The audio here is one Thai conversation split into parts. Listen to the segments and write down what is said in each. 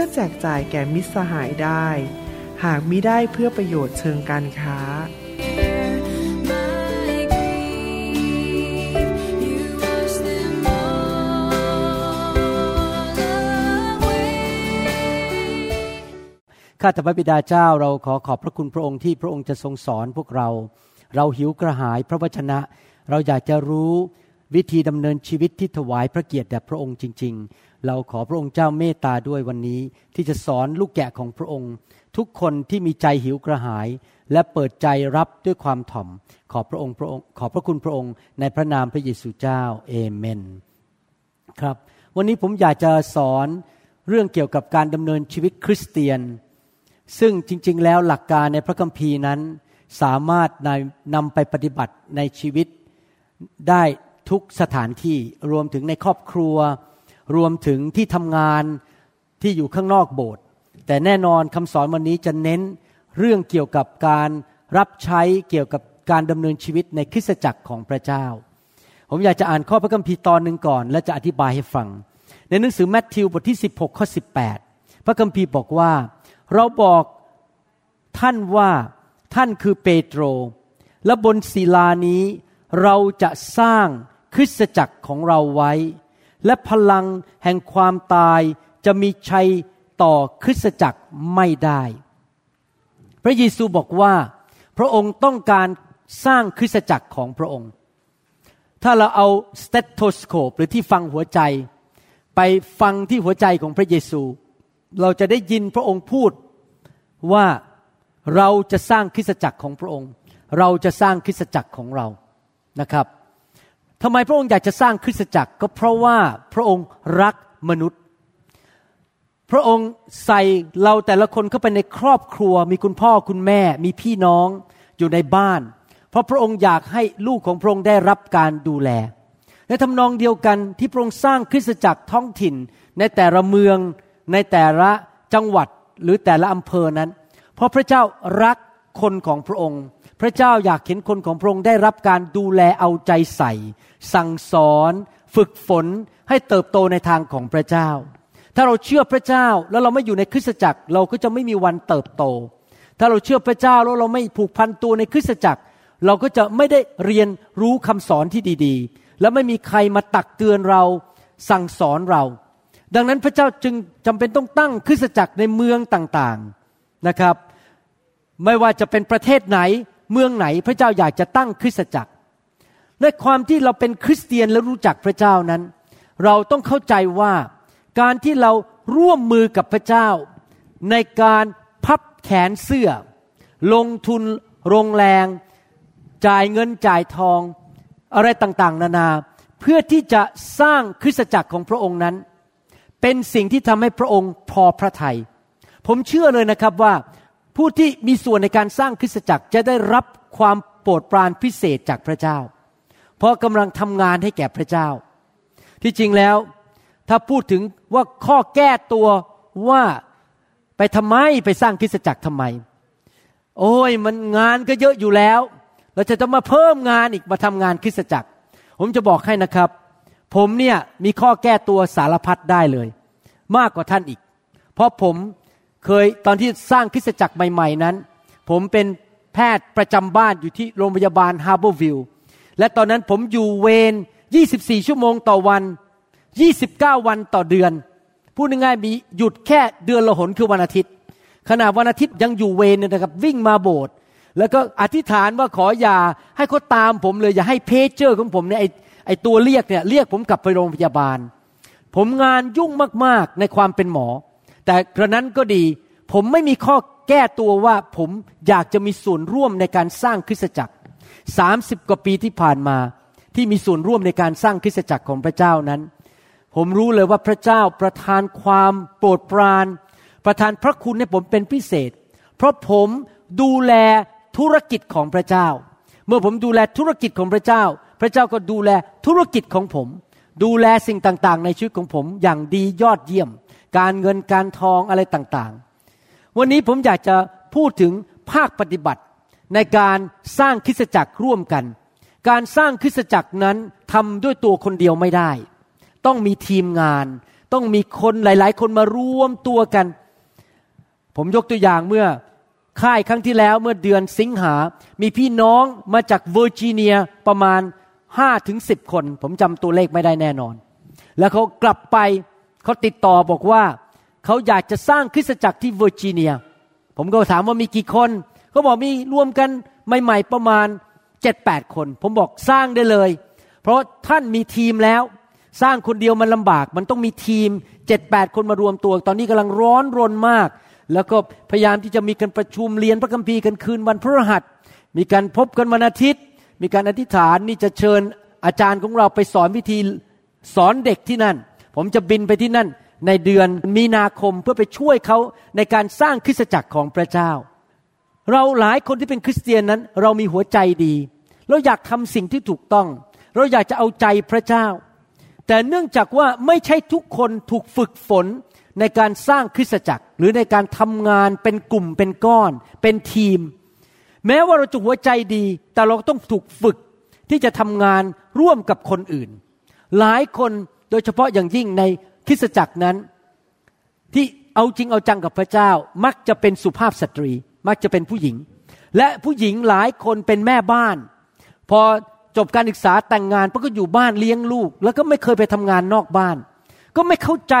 พื่อแจกจ่ายแก่มิตรสหายได้ หากมิได้เพื่อประโยชน์เชิงการค้า ข้าแต่พระบิดาเจ้าเราขอขอบพระคุณพระองค์ที่พระองค์จะทรงสอนพวกเรา เราหิวกระหายพระวจนะ เราอยากจะรู้วิธีดำเนินชีวิตที่ถวายพระเกียรติแด่พระองค์จริงๆ เราขอพระองค์เจ้าเมตตาด้วยวันนี้ ที่จะสอนลูกแกะของพระองค์ ทุกคนที่มีใจหิวกระหาย และเปิดใจรับด้วยความถ่อม ขอพระองค์พระองค์ ขอพระคุณพระองค์ในพระนามพระเยซูเจ้าเอเมน ครับ วันนี้ผมอยากจะสอนเรื่องเกี่ยวกับการดำเนินชีวิตคริสเตียน ซึ่งจริง ๆ แล้วหลักการในพระคัมภีร์นั้น สามารถนำไปปฏิบัติในชีวิตได้ทุกสถานที่รวมถึงในครอบครัว รวมถึงที่ทำงานที่อยู่ข้างนอกโบสถ์แต่แน่นอนคำสอนวันนี้จะเน้นเรื่องเกี่ยวกับการรับใช้เกี่ยวกับการดำเนินชีวิตในคริสตจักรของพระเจ้า ผมอยากจะอ่านข้อพระคัมภีร์ตอนหนึ่งก่อน และจะอธิบายให้ฟัง ในหนังสือแมทธิวบทที่ 16ข้อ18 พระคัมภีร์บอกว่า เราบอกท่านว่าท่านคือเปโตร และบนศิลานี้เราจะสร้างคริสตจักรของเราไว้ และพลังแห่งความตายจะมีชัยต่อคริสตจักรไม่ได้ พระเยซูบอกว่า พระองค์ต้องการสร้างคริสตจักรของพระองค์ ถ้าเราเอา stethoscope หรือที่ฟังหัวใจ ไปฟังที่หัวใจของพระเยซู เราจะได้ยินพระองค์พูดว่าเราจะสร้างคริสตจักรของพระองค์ เราจะสร้างคริสตจักรของเรานะครับ ทำไมพระองค์อยากจะสร้างคริสตจักรก็เพราะว่าพระองค์รักมนุษย์ พระองค์ใส่เราแต่ละคนเข้าไปในครอบครัว มีคุณพ่อคุณแม่ มีพี่น้องอยู่ในบ้าน เพราะพระองค์อยากให้ลูกของพระองค์ได้รับการดูแลในทำนองเดียวกันที่พระองค์สร้างคริสตจักรท้องถิ่น ในแต่ละเมืองในแต่ละจังหวัดหรือแต่ละอำเภอนั้น เพราะพระเจ้ารักคนของพระองค์ พระเจ้าอยากเห็นคนของพระองค์ได้รับการดูแลเอาใจใส่ สั่งสอน ฝึกฝนให้เติบโตในทางของพระเจ้า ถ้าเราเชื่อพระเจ้าแล้วเราไม่อยู่ในคริสตจักร เราก็จะไม่มีวันเติบโต ถ้าเราเชื่อพระเจ้าแล้วเราไม่ผูกพันตัวในคริสตจักร เราก็จะไม่ได้เรียนรู้คำสอนที่ดีๆ และไม่มีใครมาตักเตือนเราสั่งสอนเรา ดังนั้นพระเจ้าจึงจำเป็นต้องตั้งคริสตจักรในเมืองต่างๆนะครับ ไม่ว่าจะเป็นประเทศไหน เมืองไหนพระเจ้าอยากจะตั้งคริสตจักรและความที่เราเป็นคริสเตียนและรู้จักพระเจ้านั้น เราต้องเข้าใจว่าการที่เราร่วมมือกับพระเจ้า ในการพับแขนเสื้อ ลงทุนโรงแรง จ่ายเงินจ่ายทอง อะไรต่างๆ นานา เพื่อที่จะสร้างคริสตจักรของพระองค์นั้น เป็นสิ่งที่ทำให้พระองค์พอพระทยัยผมเชื่อเลยนะครับว่า ผู้ที่มีส่วนในการสร้างคริสตจักรจะได้รับความโปรดปรานพิเศษจากพระเจ้า เพราะกำลังทำงานให้แก่พระเจ้า ที่จริงแล้วถ้าพูดถึงว่าข้อแก้ตัวว่าไปทำไมไปสร้างคริสตจักรทำไม โอ้ยมันงานก็เยอะอยู่แล้ว เราจะต้องมาเพิ่มงานอีกมาทำงานคริสตจักร ผมจะบอกให้นะครับ ผมเนี่ยมีข้อแก้ตัวสารพัดได้เลย มากกว่าท่านอีก เพราะผม เคยตอนที่สร้างคริสตจักรใหม่ ๆนั้น ผมเป็นแพทย์ประจำบ้านอยู่ที่โรงพยาบาล Harborviewและตอนนั้นผมอยู่เวร 24 ชั่วโมงต่อวัน 29 วันต่อเดือน พูดง่ายๆมีหยุดแค่เดือนละหนคือวันอาทิตย์ ขณะวันอาทิตย์ยังอยู่เวรเนี่ยนะครับวิ่งมาโบสถ์แล้วก็อธิษฐานว่าขออย่าให้เขาตามผมเลยอย่าให้เพจเจอร์ของผมเนี่ยไอไอตัวเรียกเนี่ยเรียกผมกลับไปโรงพยาบาล ผมงานยุ่งมากๆในความเป็นหมอ แต่กระนั้นก็ดี ผมไม่มีข้อแก้ตัวว่าผมอยากจะมีส่วนร่วมในการสร้างคริสตจักรสามสิบกว่าปีที่ผ่านมา ที่มีส่วนร่วมในการสร้างคริสตจักรของพระเจ้านั้น ผมรู้เลยว่าพระเจ้าประทานความโปรดปราน ประทานพระคุณให้ผมเป็นพิเศษ เพราะผมดูแลธุรกิจของพระเจ้า เมื่อผมดูแลธุรกิจของพระเจ้า พระเจ้าก็ดูแลธุรกิจของผม ดูแลสิ่งต่างๆ ในชีวิตของผมอย่างดียอดเยี่ยม การเงินการทองอะไรต่างๆ วันนี้ผมอยากจะพูดถึงภาคปฏิบัติในการสร้างคริสตจักรร่วมกัน การสร้างคริสตจักรนั้นทำด้วยตัวคนเดียวไม่ได้ ต้องมีทีมงาน ต้องมีคนหลาย ๆ คนมารวมตัวกัน ผมยกตัวอย่างเมื่อค่ายครั้งที่แล้วเมื่อเดือนสิงหา มีพี่น้องมาจากเวอร์จิเนียประมาณห้าถึงสิบคน ผมจำตัวเลขไม่ได้แน่นอน แล้วเขากลับไป เขาติดต่อบอกว่าเขาอยากจะสร้างคริสตจักรที่เวอร์จิเนีย ผมก็ถามว่ามีกี่คนเขาบอกมีรวมกันใหม่ๆประมาณเจ็ดแปดคน ผมบอกสร้างได้เลย เพราะท่านมีทีมแล้ว สร้างคนเดียวมันลำบาก มันต้องมีทีมเจ็ดแปดคนมารวมตัว ตอนนี้กำลังร้อนรนมาก แล้วก็พยายามที่จะมีการประชุมเรียนพระคัมภีร์กันคืนวันพฤหัส มีการพบกันวันอาทิตย์ มีการอธิษฐานนี่จะเชิญอาจารย์ของเราไปสอนวิธีสอนเด็กที่นั่น ผมจะบินไปที่นั่นในเดือนมีนาคมเพื่อไปช่วยเขาในการสร้างคริสตจักรของพระเจ้า เราหลายคนที่เป็นคริสเตียนนั้น เรามีหัวใจดี เราอยากทำสิ่งที่ถูกต้อง เราอยากจะเอาใจพระเจ้า แต่เนื่องจากว่าไม่ใช่ทุกคนถูกฝึกฝนในการสร้างคริสตจักร หรือในการทำงานเป็นกลุ่มเป็นก้อน เป็นทีม แม้ว่าเราจะหัวใจดี แต่เราต้องถูกฝึกที่จะทำงานร่วมกับคนอื่น หลายคน โดยเฉพาะอย่างยิ่งในคริสตจักรนั้น ที่เอาจริงเอาจังกับพระเจ้า มักจะเป็นสุภาพสตรี มักจะเป็นผู้หญิง และผู้หญิงหลายคนเป็นแม่บ้าน พอจบการศึกษาแต่งงานก็อยู่บ้านเลี้ยงลูก แล้วก็ไม่เคยไปทำงานนอกบ้าน ก็ไม่เข้าใจ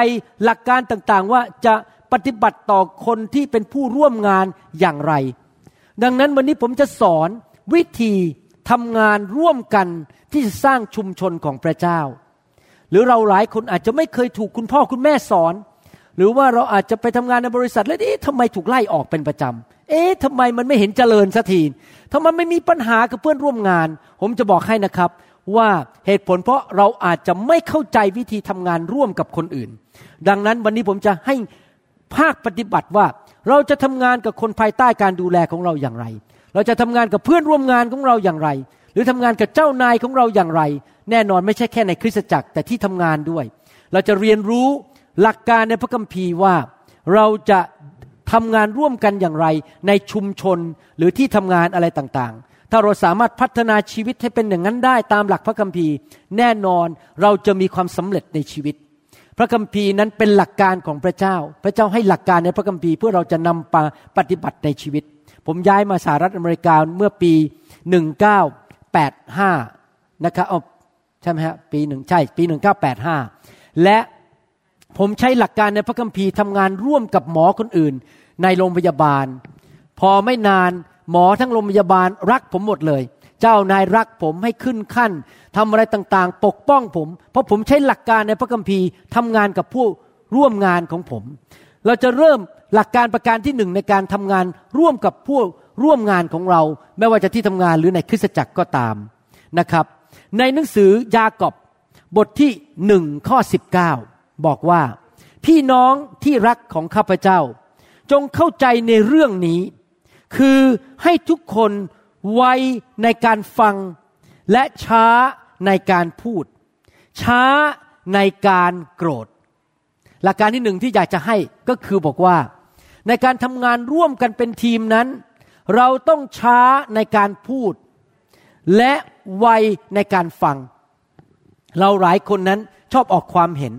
หลักการต่างๆ ว่าจะปฏิบัติต่อคนที่เป็นผู้ร่วมงานอย่างไร ดังนั้นวันนี้ผมจะสอนวิธีทำงานร่วมกันที่จะสร้างชุมชนของพระเจ้า หรือเราหลายคนอาจจะไม่เคยถูกคุณพ่อคุณแม่สอน หรือว่าเราอาจจะไปทำงานในบริษัท แล้วเอ๊ะทำไมถูกไล่ออกเป็นประจำเอ๊ะทำไมมันไม่เห็นเจริญสักทีทำไมไม่มีปัญหากับเพื่อนร่วมงาน ผมจะบอกให้นะครับว่าเหตุผลเพราะเราอาจจะไม่เข้าใจวิธีทำงานร่วมกับคนอื่น ดังนั้นวันนี้ผมจะให้ภาคปฏิบัติว่าเราจะทำงานกับคนภายใต้การดูแลของเราอย่างไร เราจะทำงานกับเพื่อนร่วมงานของเราอย่างไร รือทำงานกับเจ้านายของเราอย่างไร แน่นอนไม่ใช่แค่ในคริสตจักรแต่ที่ทำงานด้วย เราจะเรียนรู้หลักการในพระคัมภีร์ว่าเราจะทำงานร่วมกันอย่างไร ในชุมชนหรือที่ทำงานอะไรต่างๆ ถ้าเราสามารถพัฒนาชีวิตให้เป็นอย่างนั้นได้ตามหลักพระคัมภีร์ แน่นอนเราจะมีความสำเร็จในชีวิต พระคัมภีร์นั้นเป็นหลักการของพระเจ้า พระเจ้าให้หลักการในพระคัมภีร์เพื่อเราจะนำไปปฏิบัติในชีวิต ผมย้ายมาสหรัฐอเมริกาเมื่อปี 1985 นะครับเอาใช่ไหมฮะปีหนึ่งใช่ ปี 1985 และผมใช้หลักการในพระคัมภีร์ทำงานร่วมกับหมอคนอื่น ในโรงพยาบาล พอไม่นานหมอทั้งโรงพยาบาลรักผมหมดเลย เจ้านายรักผมให้ขึ้นขั้นทำอะไรต่างๆ ปกป้องผม เพราะผมใช้หลักการในพระคัมภีร์ทำงานกับผู้ร่วมงานของผม เราจะเริ่มหลักการประการที่หนึ่งในการทำงานร่วมกับผู้ ร่วมงานของเราไม่ว่าจะที่ทำงานหรือในคริสตจักรก็ตามนะครับ ในหนังสือยากอบบทที่หนึ่งข้อสิบเก้าบอกว่า พี่น้องที่รักของข้าพเจ้า จงเข้าใจในเรื่องนี้ คือให้ทุกคนไวในการฟัง และช้าในการพูด ช้าในการโกรธ หลักการที่หนึ่งที่อยากจะให้ก็คือบอกว่า ในการทำงานร่วมกันเป็นทีมนั้น เราต้องช้าในการพูด และไวในการฟัง เราหลายคนนั้นชอบออกความเห็น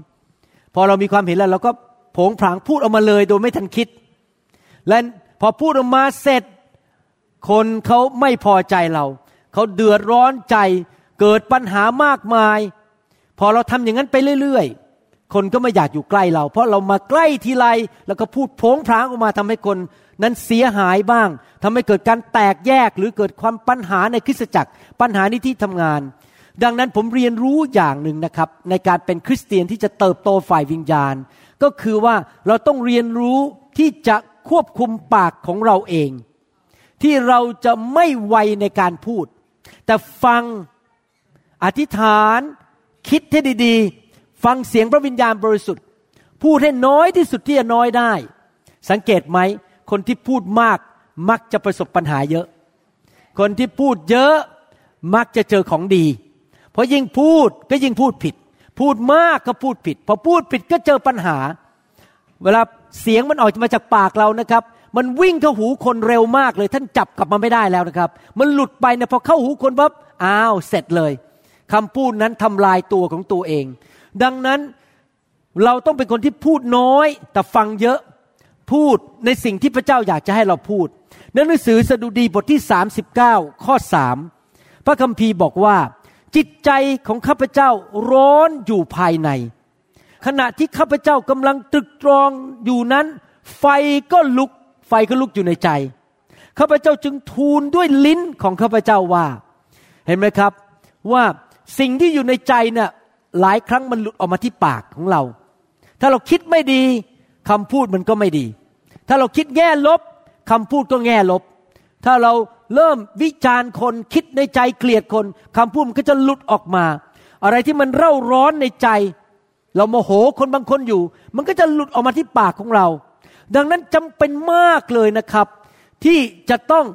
พอเรามีความเห็นแล้วเราก็ผงผางพูดออกมาเลยโดยไม่ทันคิด และพอพูดออกมาเสร็จ คนเขาไม่พอใจเรา เขาเดือดร้อนใจเกิดปัญหามากมาย พอเราทำอย่างนั้นไปเรื่อย คนก็ไม่อยากอยู่ใกล้เรา เพราะเรามาใกล้ทีไรแล้วก็พูดโผงผางออกมาทำให้คนนั้นเสียหายบ้างทำให้เกิดการแตกแยกหรือเกิดความปัญหาในคริสตจักร ปัญหาในที่ทำงาน ดังนั้นผมเรียนรู้อย่างหนึ่งนะครับ ในการเป็นคริสเตียนที่จะเติบโตฝ่ายวิญญาณ ก็คือว่าเราต้องเรียนรู้ที่จะควบคุมปากของเราเอง ที่เราจะไม่ไวในการพูด แต่ฟังอธิษฐานคิดให้ดีๆ ฟังเสียงพระวิญญาณบริสุทธิ์ พูดให้น้อยที่สุดที่จะน้อยได้ สังเกตไหม คนที่พูดมากมักจะประสบปัญหาเยอะ คนที่พูดเยอะมักจะเจอของดี เพราะยิ่งพูดก็ยิ่งพูดผิด พูดมากก็พูดผิด พอพูดผิดก็เจอปัญหา เวลาเสียงมันออกมาจากปากเรานะครับ มันวิ่งเข้าหูคนเร็วมากเลย ท่านจับกลับมาไม่ได้แล้วนะครับ มันหลุดไปเนี่ยพอเข้าหูคนปั๊บอ้าวเสร็จเลยคำพูดนั้นทำลายตัวของตัวเอง ดังนั้นเราต้องเป็นคนที่พูดน้อยแต่ฟังเยอะพูดในสิ่งที่พระเจ้าอยากจะให้เราพูดในหนังสือสดุดีบทที่ 39 ข้อ 3 พระคัมภีร์บอกว่า จิตใจของข้าพเจ้าร้อนอยู่ภายใน ขณะที่ข้าพเจ้ากำลังตรึกตรองอยู่นั้น ไฟก็ลุกไฟก็ลุกอยู่ในใจข้าพเจ้าจึงทูลด้วยลิ้นของข้าพเจ้าว่า เห็นไหมครับ ว่าสิ่งที่อยู่ในใจเนะ่ย หลายครั้งมันหลุดออกมาที่ปากของเรา ถ้าเราคิดไม่ดีคำพูดมันก็ไม่ดี ถ้าเราคิดแง่ลบคำพูดก็แง่ลบ ถ้าเราเริ่มวิจารณ์คนคิดในใจเกลียดคนคำพูดมันก็จะหลุดออกมา อะไรที่มันเร่าร้อนในใจ เราโมโหคนบางคนอยู่ มันก็จะหลุดออกมาที่ปากของเรา ดังนั้นจำเป็นมากเลยนะครับ ที่จะต้อง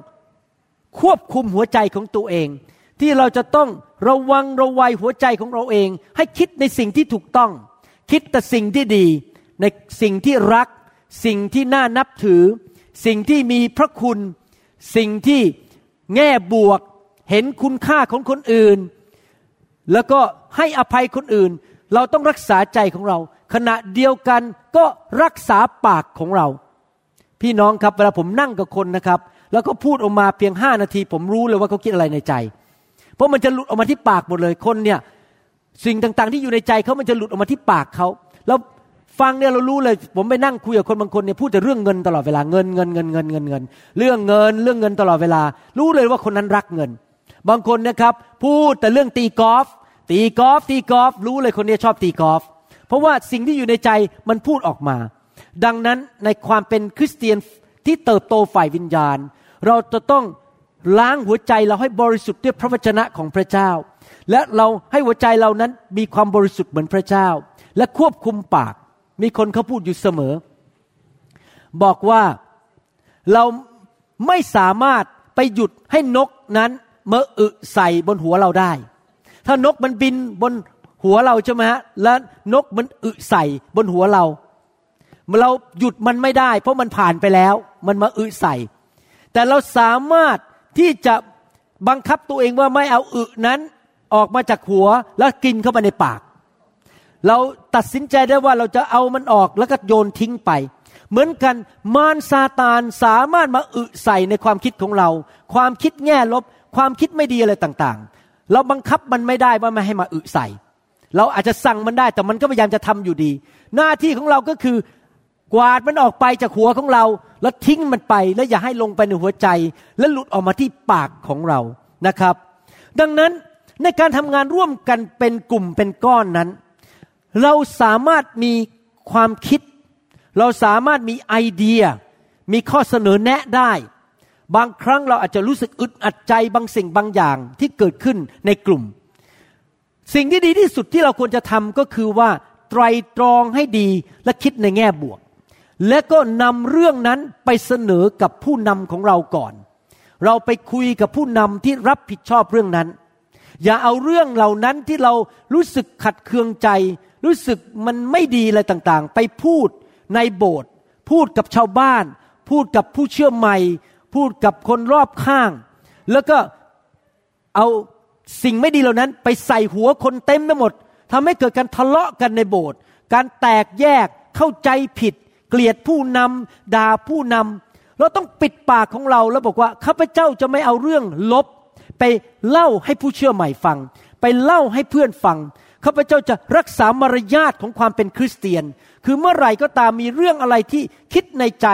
ควบคุมหัวใจของตัวเอง ที่เราจะต้องระวังระวัยหัวใจของเราเอง ให้คิดในสิ่งที่ถูกต้อง คิดแต่สิ่งที่ดี ในสิ่งที่รัก สิ่งที่น่านับถือ สิ่งที่มีพระคุณ สิ่งที่แง่บวก เห็นคุณค่าของคนอื่น แล้วก็ให้อภัยคนอื่น เราต้องรักษาใจของเรา ขณะเดียวกันก็รักษาปากของเรา พี่น้องครับเวลาผมนั่งกับคนนะครับ แล้วก็พูดออกมาเพียงห้านาที ผมรู้เลยว่าเขาคิดอะไรในใจ เพราะมันจะหลุดออกมาที่ปากหมดเลยคนเนี่ยสิ่งต่างๆ ที่อยู่ในใจเขามันจะหลุดออกมาที่ปากเขาแล้วฟังเนี่ยเรารู้เลย ผมไปนั่งคุยกับคนบางคนเนี่ยพูดแต่เรื่องเงินตลอดเวลาเงินเงินเงินเงินเงินเงินเรื่องเงินเรื่องเงินตลอดเวลา รู้เลยว่าคนนั้นรักเงิน บางคนนะครับพูดแต่เรื่องตีกอล์ฟตีกอล์ฟตีกอล์ฟรู้เลยคนนี้ชอบตีกอล์ฟเพราะว่าสิ่งที่อยู่ในใจมันพูดออกมา ดังนั้นในความเป็นคริสเตียนที่เติบโตฝ่ายวิญญาณ เราจะต้อง ล้างหัวใจเราให้บริสุทธิ์ด้วยพระวจนะของพระเจ้า และเราให้หัวใจเรานั้นมีความบริสุทธิ์เหมือนพระเจ้า และควบคุมปาก มีคนเขาพูดอยู่เสมอ บอกว่าเราไม่สามารถไปหยุดให้นกนั้นมาอึใส่บนหัวเราได้ ถ้านกมันบินบนหัวเราใช่ไหมฮะแล้วนกมันอึใส่บนหัวเราเราหยุดมันไม่ได้ เพราะมันผ่านไปแล้ว มันมาอึใส่ แต่เราสามารถ ที่จะบังคับตัวเองว่าไม่เอาอึนั้นออกมาจากหัวแล้วกินเข้าไปในปาก เราตัดสินใจได้ว่าเราจะเอามันออกแล้วก็โยนทิ้งไป เหมือนกันมารซาตานสามารถมาอึใส่ในความคิดของเรา ความคิดแง่ลบ ความคิดไม่ดีอะไรต่างๆ เราบังคับมันไม่ได้ว่าไม่ให้มาอึใส่ เราอาจจะสั่งมันได้แต่มันก็พยายามจะทำอยู่ดี หน้าที่ของเราก็คือ กวาดมันออกไปจากหัวของเรา แล้วทิ้งมันไป แล้วอย่าให้ลงไปในหัวใจ และหลุดออกมาที่ปากของเรานะครับ ดังนั้นในการทำงานร่วมกันเป็นกลุ่มเป็นก้อนนั้น เราสามารถมีความคิด เราสามารถมีไอเดีย มีข้อเสนอแนะได้ บางครั้งเราอาจจะรู้สึกอึดอัดใจบางสิ่งบางอย่างที่เกิดขึ้นในกลุ่ม สิ่งที่ดีที่สุดที่เราควรจะทำก็คือว่าไตรตรองให้ดีและคิดในแง่บวก และก็นำเรื่องนั้นไปเสนอกับผู้นำของเราก่อน เราไปคุยกับผู้นำที่รับผิดชอบเรื่องนั้น อย่าเอาเรื่องเหล่านั้นที่เรารู้สึกขัดเคืองใจ รู้สึกมันไม่ดีอะไรต่างๆ ไปพูดในโบสถ์พูดกับชาวบ้าน พูดกับผู้เชื่อใหม่ พูดกับคนรอบข้าง แล้วก็เอาสิ่งไม่ดีเหล่านั้น ไปใส่หัวคนเต็มไปหมดทำให้เกิดการทะเลาะกันในโบสถ์การแตกแยกเข้าใจผิด กลียดผู้นำด่าผู้นำเราต้องปิดปากของเราแล้วบอกว่าข้าพเจ้าจะไม่เอาเรื่องลบ ไปเล่าให้ผู้เชื่อใหม่ฟัง ไปเล่าให้เพื่อนฟังข้าพเจ้าจะรักษามารยาทของความเป็นคริสเตียน คือเมื่อไหร่ก็ตามมีเรื่องอะไรที่คิดในใจ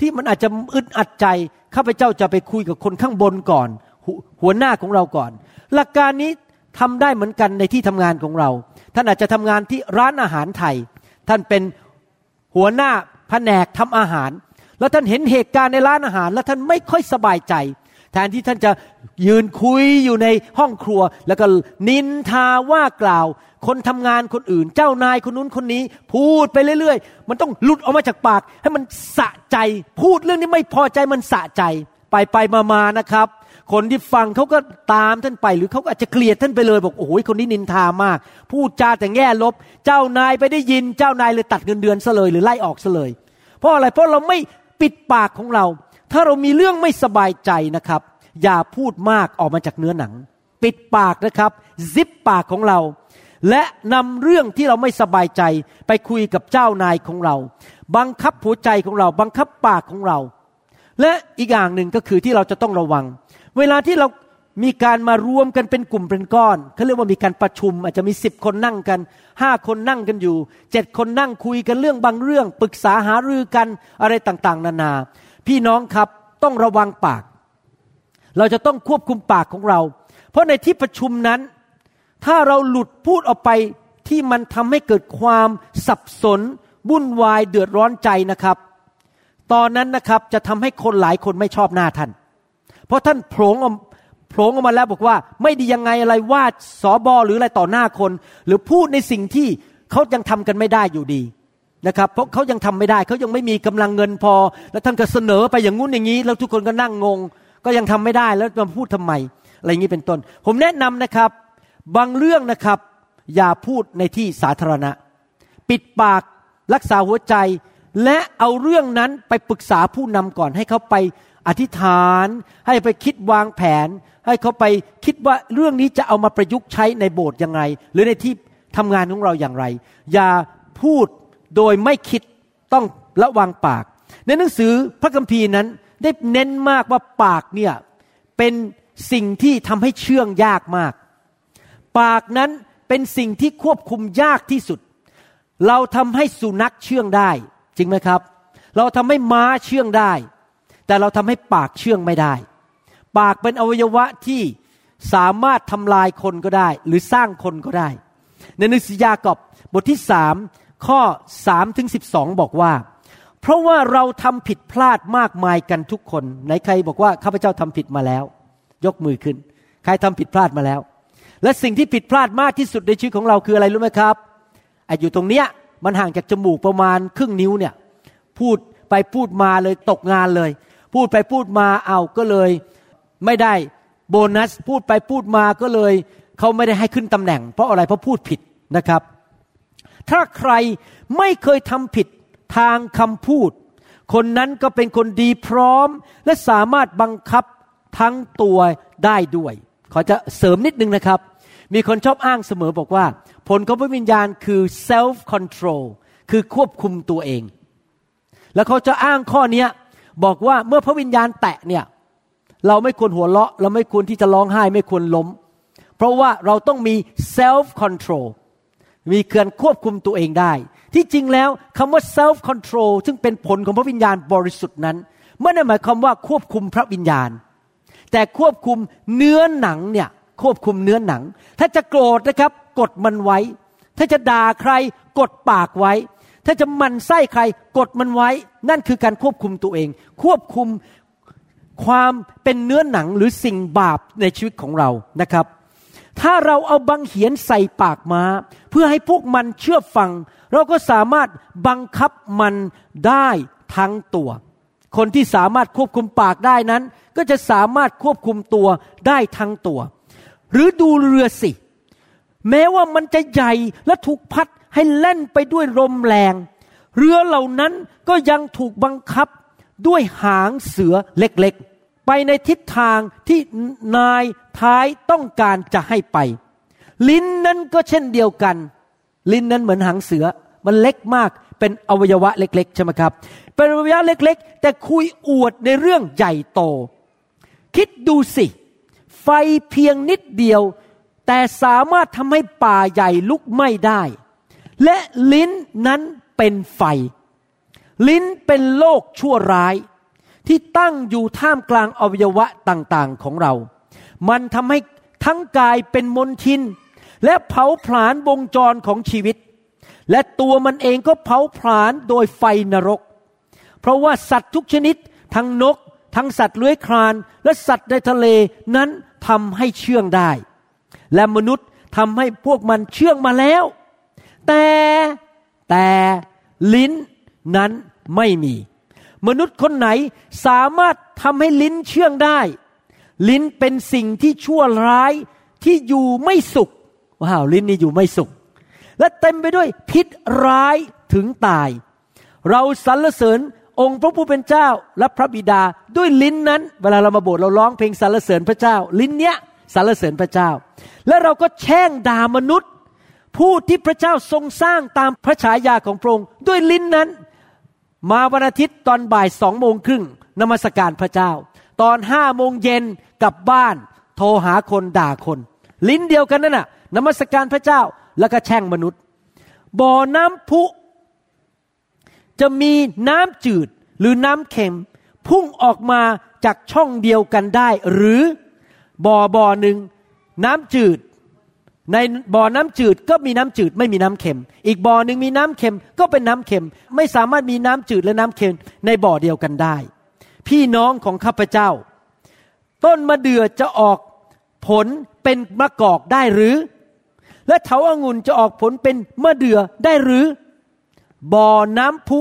ที่มันอาจจะอึดอัดใจข้าพเจ้าจะไปคุยกับคนข้างบนก่อน หัวหน้าของเราก่อน หลักการนี้ทำได้เหมือนกันในที่ทำงานของเรา ท่านอาจจะทำงานที่ร้านอาหารไทย ท่านเป็นหัวหน้า แผนกทำอาหาร แล้วท่านเห็นเหตุการณ์ในร้านอาหาร แล้วท่านไม่ค่อยสบายใจ แทนที่ท่านจะยืนคุยอยู่ในห้องครัว แล้วก็นินทาว่ากล่าว คนทำงานคนอื่น เจ้านายคนนู้นคนนี้ พูดไปเรื่อยๆ มันต้องหลุดออกมาจากปาก ให้มันสะใจ พูดเรื่องนี้ไม่พอใจมันสะใจ ไปไปมาๆนะครับ คนที่ฟังเขาก็ตามท่านไป หรือเขาอาจจะเกลียดท่านไปเลยบอกโอ้โหคนนี้นินทามาก พูดจาแต่แง่ลบ เจ้านายไปได้ยิน เจ้านายเลยตัดเงินเดือนซะเลย หรือไล่ออกซะเลย เพราะอะไรเพราะเราไม่ปิดปากของเรา ถ้าเรามีเรื่องไม่สบายใจนะครับ อย่าพูดมากออกมาจากเนื้อหนัง ปิดปากนะครับ ซิปปากของเรา และนำเรื่องที่เราไม่สบายใจไปคุยกับเจ้านายของเรา บังคับหัวใจของเรา บังคับปากของเราและอีกอย่างหนึ่งก็คือที่เราจะต้องระวัง เวลาที่เรามีการมารวมกันเป็นกลุ่มเป็นก้อนเขาเรียกว่ามีการประชุม อาจจะมีสิบคนนั่งกันห้าคนนั่งกันอยู่เจ็ดคนนั่งคุยกันเรื่องบางเรื่อง ปรึกษาหารือกันอะไรต่างๆ นานา พี่น้องครับต้องระวังปาก เราจะต้องควบคุมปากของเรา เพราะในที่ประชุมนั้น ถ้าเราหลุดพูดออกไปที่มันทำให้เกิดความสับสนวุ่นวายเดือดร้อนใจนะครับ ตอนนั้นนะครับจะทำให้คนหลายคนไม่ชอบหน้าท่าน เพราะท่านโผงโผล่ออกมาแล้วบอกว่า ไม่ดียังไงอะไรว่าสอบอหรืออะไรต่อหน้าคน หรือพูดในสิ่งที่เขายังทำกันไม่ได้อยู่ดีนะครับ เพราะเขายังทำไม่ได้เขายังไม่มีกำลังเงินพอ แล้วท่านก็เสนอไปอย่างงู้นอย่างนี้ แล้วทุกคนก็นั่งงง ก็ยังทำไม่ได้แล้วมาพูดทำไมอะไรอย่างนี้เป็นต้น ผมแนะนำนะครับ บางเรื่องนะครับอย่าพูดในที่สาธารณะ ปิดปากรักษาหัวใจ และเอาเรื่องนั้นไปปรึกษาผู้นำก่อนให้เขาไป อธิษฐานให้ไปคิดวางแผน ให้เขาไปคิดว่าเรื่องนี้จะเอามาประยุกต์ใช้ในโบสถ์ยังไง หรือในที่ทำงานของเราอย่างไร อย่าพูดโดยไม่คิดต้องระวังปาก ในหนังสือพระคัมภีร์นั้นได้เน้นมากว่าปากเนี่ยเป็นสิ่งที่ทำให้เชื่องยากมาก ปากนั้นเป็นสิ่งที่ควบคุมยากที่สุด เราทำให้สุนัขเชื่องได้ จริงไหมครับ เราทำให้ม้าเชื่องได้ แต่เราทำให้ปากเชื่องไม่ได้ ปากเป็นอวัยวะที่สามารถทำลายคนก็ได้ หรือสร้างคนก็ได้ ในหนังสือยากอบบทที่สามข้อสามถึงสิบสองบอกว่า เพราะว่าเราทำผิดพลาดมากมายกันทุกคนไหนใครบอกว่าข้าพเจ้าทำผิดมาแล้ว ยกมือขึ้น ใครทำผิดพลาดมาแล้ว และสิ่งที่ผิดพลาดมากที่สุดในชีวิตของเราคืออะไรรู้ไหมครับไอ้อยู่ตรงเนี้ยมันห่างจากจมูกประมาณครึ่งนิ้วเนี่ย พูดไปพูดมาเลยตกงานเลย พูดไปพูดมาเอาก็เลยไม่ได้โบนัสพูดไปพูดมาก็เลยเขาไม่ได้ให้ขึ้นตำแหน่ง เพราะอะไรเพราะพูดผิดนะครับ ถ้าใครไม่เคยทำผิดทางคำพูด คนนั้นก็เป็นคนดีพร้อม และสามารถบังคับทั้งตัวได้ด้วย ขอจะเสริมนิดนึงนะครับ มีคนชอบอ้างเสมอบอกว่า ผลของพระวิญญาณคือ self control คือควบคุมตัวเอง แล้วเขาจะอ้างข้อนี้ บอกว่าเมื่อพระวิญญาณแตะเนี่ยเราไม่ควรหัวเราะ เราไม่ควรที่จะร้องไห้ไม่ควรล้ม เพราะว่าเราต้องมี self control มีเการควบคุมตัวเองได้ ที่จริงแล้วคำว่า self control ซึ่งเป็นผลของพระวิญญาณบริสุทธิ์นั้นไม่ได้หมายความว่าควบคุมพระวิญญาณ แต่ควบคุมเนื้อหนังเนี่ยควบคุมเนื้อหนัง ถ้าจะโกรธนะครับ กดมันไว้ ถ้าจะด่าใครกดปากไว้ ถ้าจะมันไส้ใครกดมันไว้ นั่นคือการควบคุมตัวเอง ควบคุมความเป็นเนื้อหนังหรือสิ่งบาปในชีวิตของเรานะครับ ถ้าเราเอาบังเหียนใส่ปากมา้า เพื่อให้พวกมันเชื่อฟัง เราก็สามารถบังคับมันได้ทั้งตัว คนที่สามารถควบคุมปากได้นั้น ก็จะสามารถควบคุมตัวได้ทั้งตัว หรือดูเรือสิ แม้ว่ามันจะใหญ่และถูกพัด ให้เล่นไปด้วยลมแรง เรือเหล่านั้นก็ยังถูกบังคับด้วยหางเสือเล็กๆ ไปในทิศทางที่นายท้ายต้องการจะให้ไป ลิ้นนั้นก็เช่นเดียวกัน ลิ้นนั้นเหมือนหางเสือมันเล็กมากเป็นอวัยวะเล็ก ๆ ใช่ไหมครับ เป็นอวัยวะเล็ก ๆ แต่คุยอวดในเรื่องใหญ่โต คิดดูสิ ไฟเพียงนิดเดียว แต่สามารถทำให้ป่าใหญ่ลุกไหม้ได้ และลิ้นนั้นเป็นไฟ ลิ้นเป็นโลกชั่วร้าย ที่ตั้งอยู่ท่ามกลางอวัยวะต่างๆของเรา มันทำให้ทั้งกายเป็นมลทิน และเผาผลาญวงจรของชีวิต และตัวมันเองก็เผาผลาญโดยไฟนรก เพราะว่าสัตว์ทุกชนิด ทั้งนก ทั้งสัตว์เลื้อยคลาน และสัตว์ในทะเลนั้นทำให้เชื่องได้ และมนุษย์ทำให้พวกมันเชื่องมาแล้ว แต่แต่ลิ้นนั้นไม่มี มนุษย์คนไหนสามารถทำให้ลิ้นเชื่องได้ ลิ้นเป็นสิ่งที่ชั่วร้ายที่อยู่ไม่สุขว้าวลิ้นนี่อยู่ไม่สุข และเต็มไปด้วยพิษร้ายถึงตาย เราสรรเสริญองค์พระผู้เป็นเจ้าและพระบิดาด้วยลิ้นนั้น เวลาเรามาโบสถ์เราร้องเพลงสรรเสริญพระเจ้า ลิ้นเนี้ยสรรเสริญพระเจ้า และเราก็แช่งด่ามนุษย์ ผู้ที่พระเจ้าทรงสร้างตามพระฉายาของพระองค์ด้วยลิ้นนั้น มาวันอาทิตย์ตอนบ่ายสองโมงครึ่งนมัสการพระเจ้า ตอนห้าโมงเย็นกลับบ้าน โทรหาคนด่าคน ลิ้นเดียวกันนั่นน่ะนมัสการพระเจ้าแล้วก็แช่งมนุษย์ บ่อน้ำพุ จะมีน้ำจืดหรือน้ำเค็ม พุ่งออกมาจากช่องเดียวกันได้ หรือบ่อบ่อหนึ่งน้ำจืด ในบ่อน้ำจืดก็มีน้ำจืดไม่มีน้ำเค็ม อีกบ่อหนึ่งมีน้ำเค็มก็เป็นน้ำเค็ม ไม่สามารถมีน้ำจืดและน้ำเค็มในบ่อเดียวกันได้ พี่น้องของข้าพเจ้า ต้นมะเดื่อจะออกผลเป็นมะกอกได้หรือ และเถาอางุ่นจะออกผลเป็นมะเดื่อได้หรือ บ่อน้ำพุ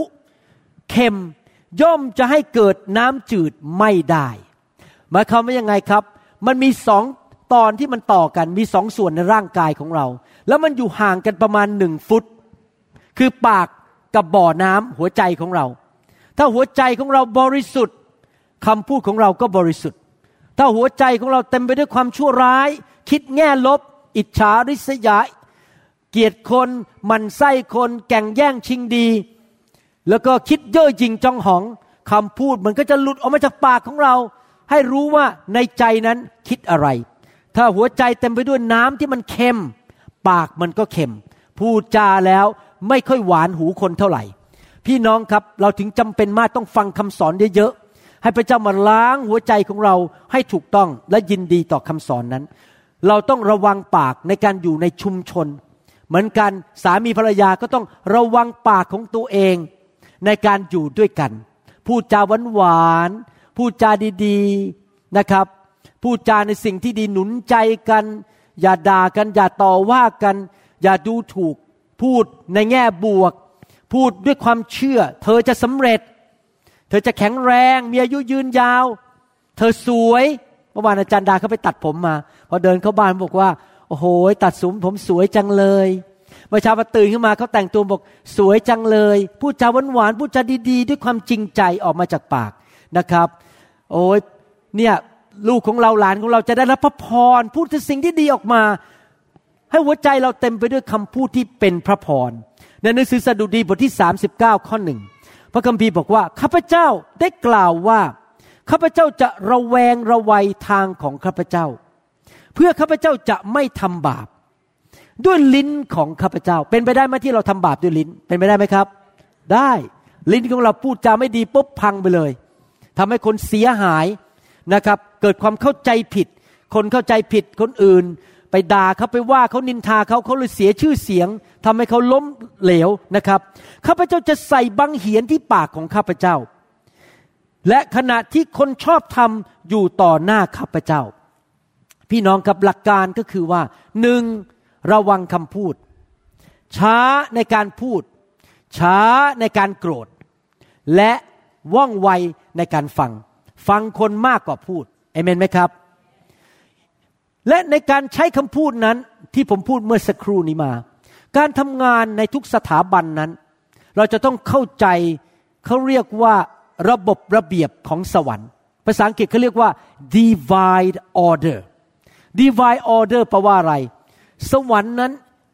เค็มย่อมจะให้เกิดน้ำจืดไม่ได้ หมายความว่ายังไงครับ มันมีสอง ตอนที่มันต่อกันมีสองส่วนในร่างกายของเรา แล้วมันอยู่ห่างกันประมาณหนึ่งฟุต คือปากกับบ่อน้ำหัวใจของเรา ถ้าหัวใจของเราบริสุทธิ์คำพูดของเราก็บริสุทธิ์ ถ้าหัวใจของเราเต็มไปด้วยความชั่วร้าย คิดแง่ลบ อิจฉาริษยา เกลียดคนมันไส้คน แก่งแย่งชิงดี แล้วก็คิดเย่อหยิ่งจองหองคำพูดมันก็จะหลุดออกมาจากปากของเรา ให้รู้ว่าในใจนั้นคิดอะไร ถ้าหัวใจเต็มไปด้วยน้ำที่มันเค็ม ปากมันก็เค็ม พูดจาแล้วไม่ค่อยหวานหูคนเท่าไหร่ พี่น้องครับเราถึงจำเป็นมากต้องฟังคำสอนเยอะๆให้พระเจ้ามาล้างหัวใจของเราให้ถูกต้องและยินดีต่อคำสอนนั้น เราต้องระวังปากในการอยู่ในชุมชน เหมือนกันสามีภรรยาก็ต้องระวังปากของตัวเองในการอยู่ด้วยกัน พูดจาหวานหวานพูดจาดีๆนะครับ พูดจาในสิ่งที่ดีหนุนใจกัน อย่าด่ากัน อย่าต่อว่ากัน อย่าดูถูก พูดในแง่บวก พูดด้วยความเชื่อ เธอจะสำเร็จ เธอจะแข็งแรง มีอายุยืนยาว เธอสวยเมื่อวานอาจารย์ดาเขาไปตัดผมมาพอเดินเข้าบ้านบอกว่า โอ้โหตัดสุมผมสวยจังเลยเมื่อเช้าพอตื่นขึ้นมาเขาแต่งตัวบอกสวยจังเลยพูดจาหวานหวานพูดจาดีๆ ด้วยความจริงใจออกมาจากปากนะครับ โอ้ยเนี่ย ลูกของเราหลานของเราจะได้รับพระพรพูดถึงสิ่งที่ดีออกมา ให้หัวใจเราเต็มไปด้วยคำพูดที่เป็นพระพรในหนังสือสดุดีบทที่ 39 ข้อหนึ่งพระคัมภีร์บอกว่าข้าพเจ้าได้กล่าวว่าข้าพเจ้าจะระแวงระวัยทางของข้าพเจ้า เพื่อข้าพเจ้าจะไม่ทำบาป ด้วยลิ้นของข้าพเจ้า เป็นไปได้ไหมที่เราทำบาปด้วยลิ้นเป็นไปได้ไหมครับ ได้ลิ้นของเราพูดจาไม่ดีปุ๊บพังไปเลยทำให้คนเสียหายนะครับ เกิดความเข้าใจผิด คนเข้าใจผิดคนอื่น ไปด่าเขาไปว่าเขานินทาเขาเขาเลยเสียชื่อเสียงทำให้เขาล้มเหลวนะครับข้าพเจ้าจะใส่บังเหียนที่ปากของข้าพเจ้า และขณะที่คนชอบทำอยู่ต่อหน้าข้าพเจ้า พี่น้องกับหลักการก็คือว่าหนึ่งระวังคำพูด ช้าในการพูด ช้าในการโกรธ และว่องไวในการฟัง ฟังคนมากกว่าพูด เอเมนไหมครับ และในการใช้คำพูดนั้นที่ผมพูดเมื่อสักครู่นี้มา การทำงานในทุกสถาบันนั้น เราจะต้องเข้าใจเขาเรียกว่าระบบระเบียบของสวรรค์ ภาษาอังกฤษเขาเรียกว่า divide order divide order แปลว่าอะไร สวรรค์นั้น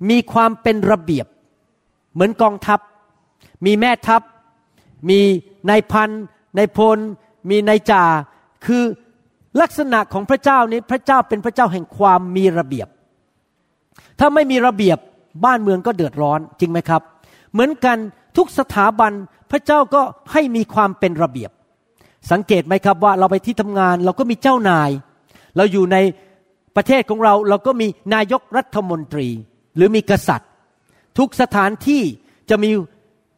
มีความเป็นระเบียบ เหมือนกองทัพ มีแม่ทัพ มีนายพันนายพล มีนายจ่า คือ ลักษณะของพระเจ้านี้พระเจ้าเป็นพระเจ้าแห่งความมีระเบียบ ถ้าไม่มีระเบียบบ้านเมืองก็เดือดร้อนจริงไหมครับ เหมือนกันทุกสถาบันพระเจ้าก็ให้มีความเป็นระเบียบ สังเกตไหมครับว่าเราไปที่ทำงานเราก็มีเจ้านาย เราอยู่ในประเทศของเราเราก็มีนายกรัฐมนตรี หรือมีกษัตริย์ ทุกสถานที่จะมี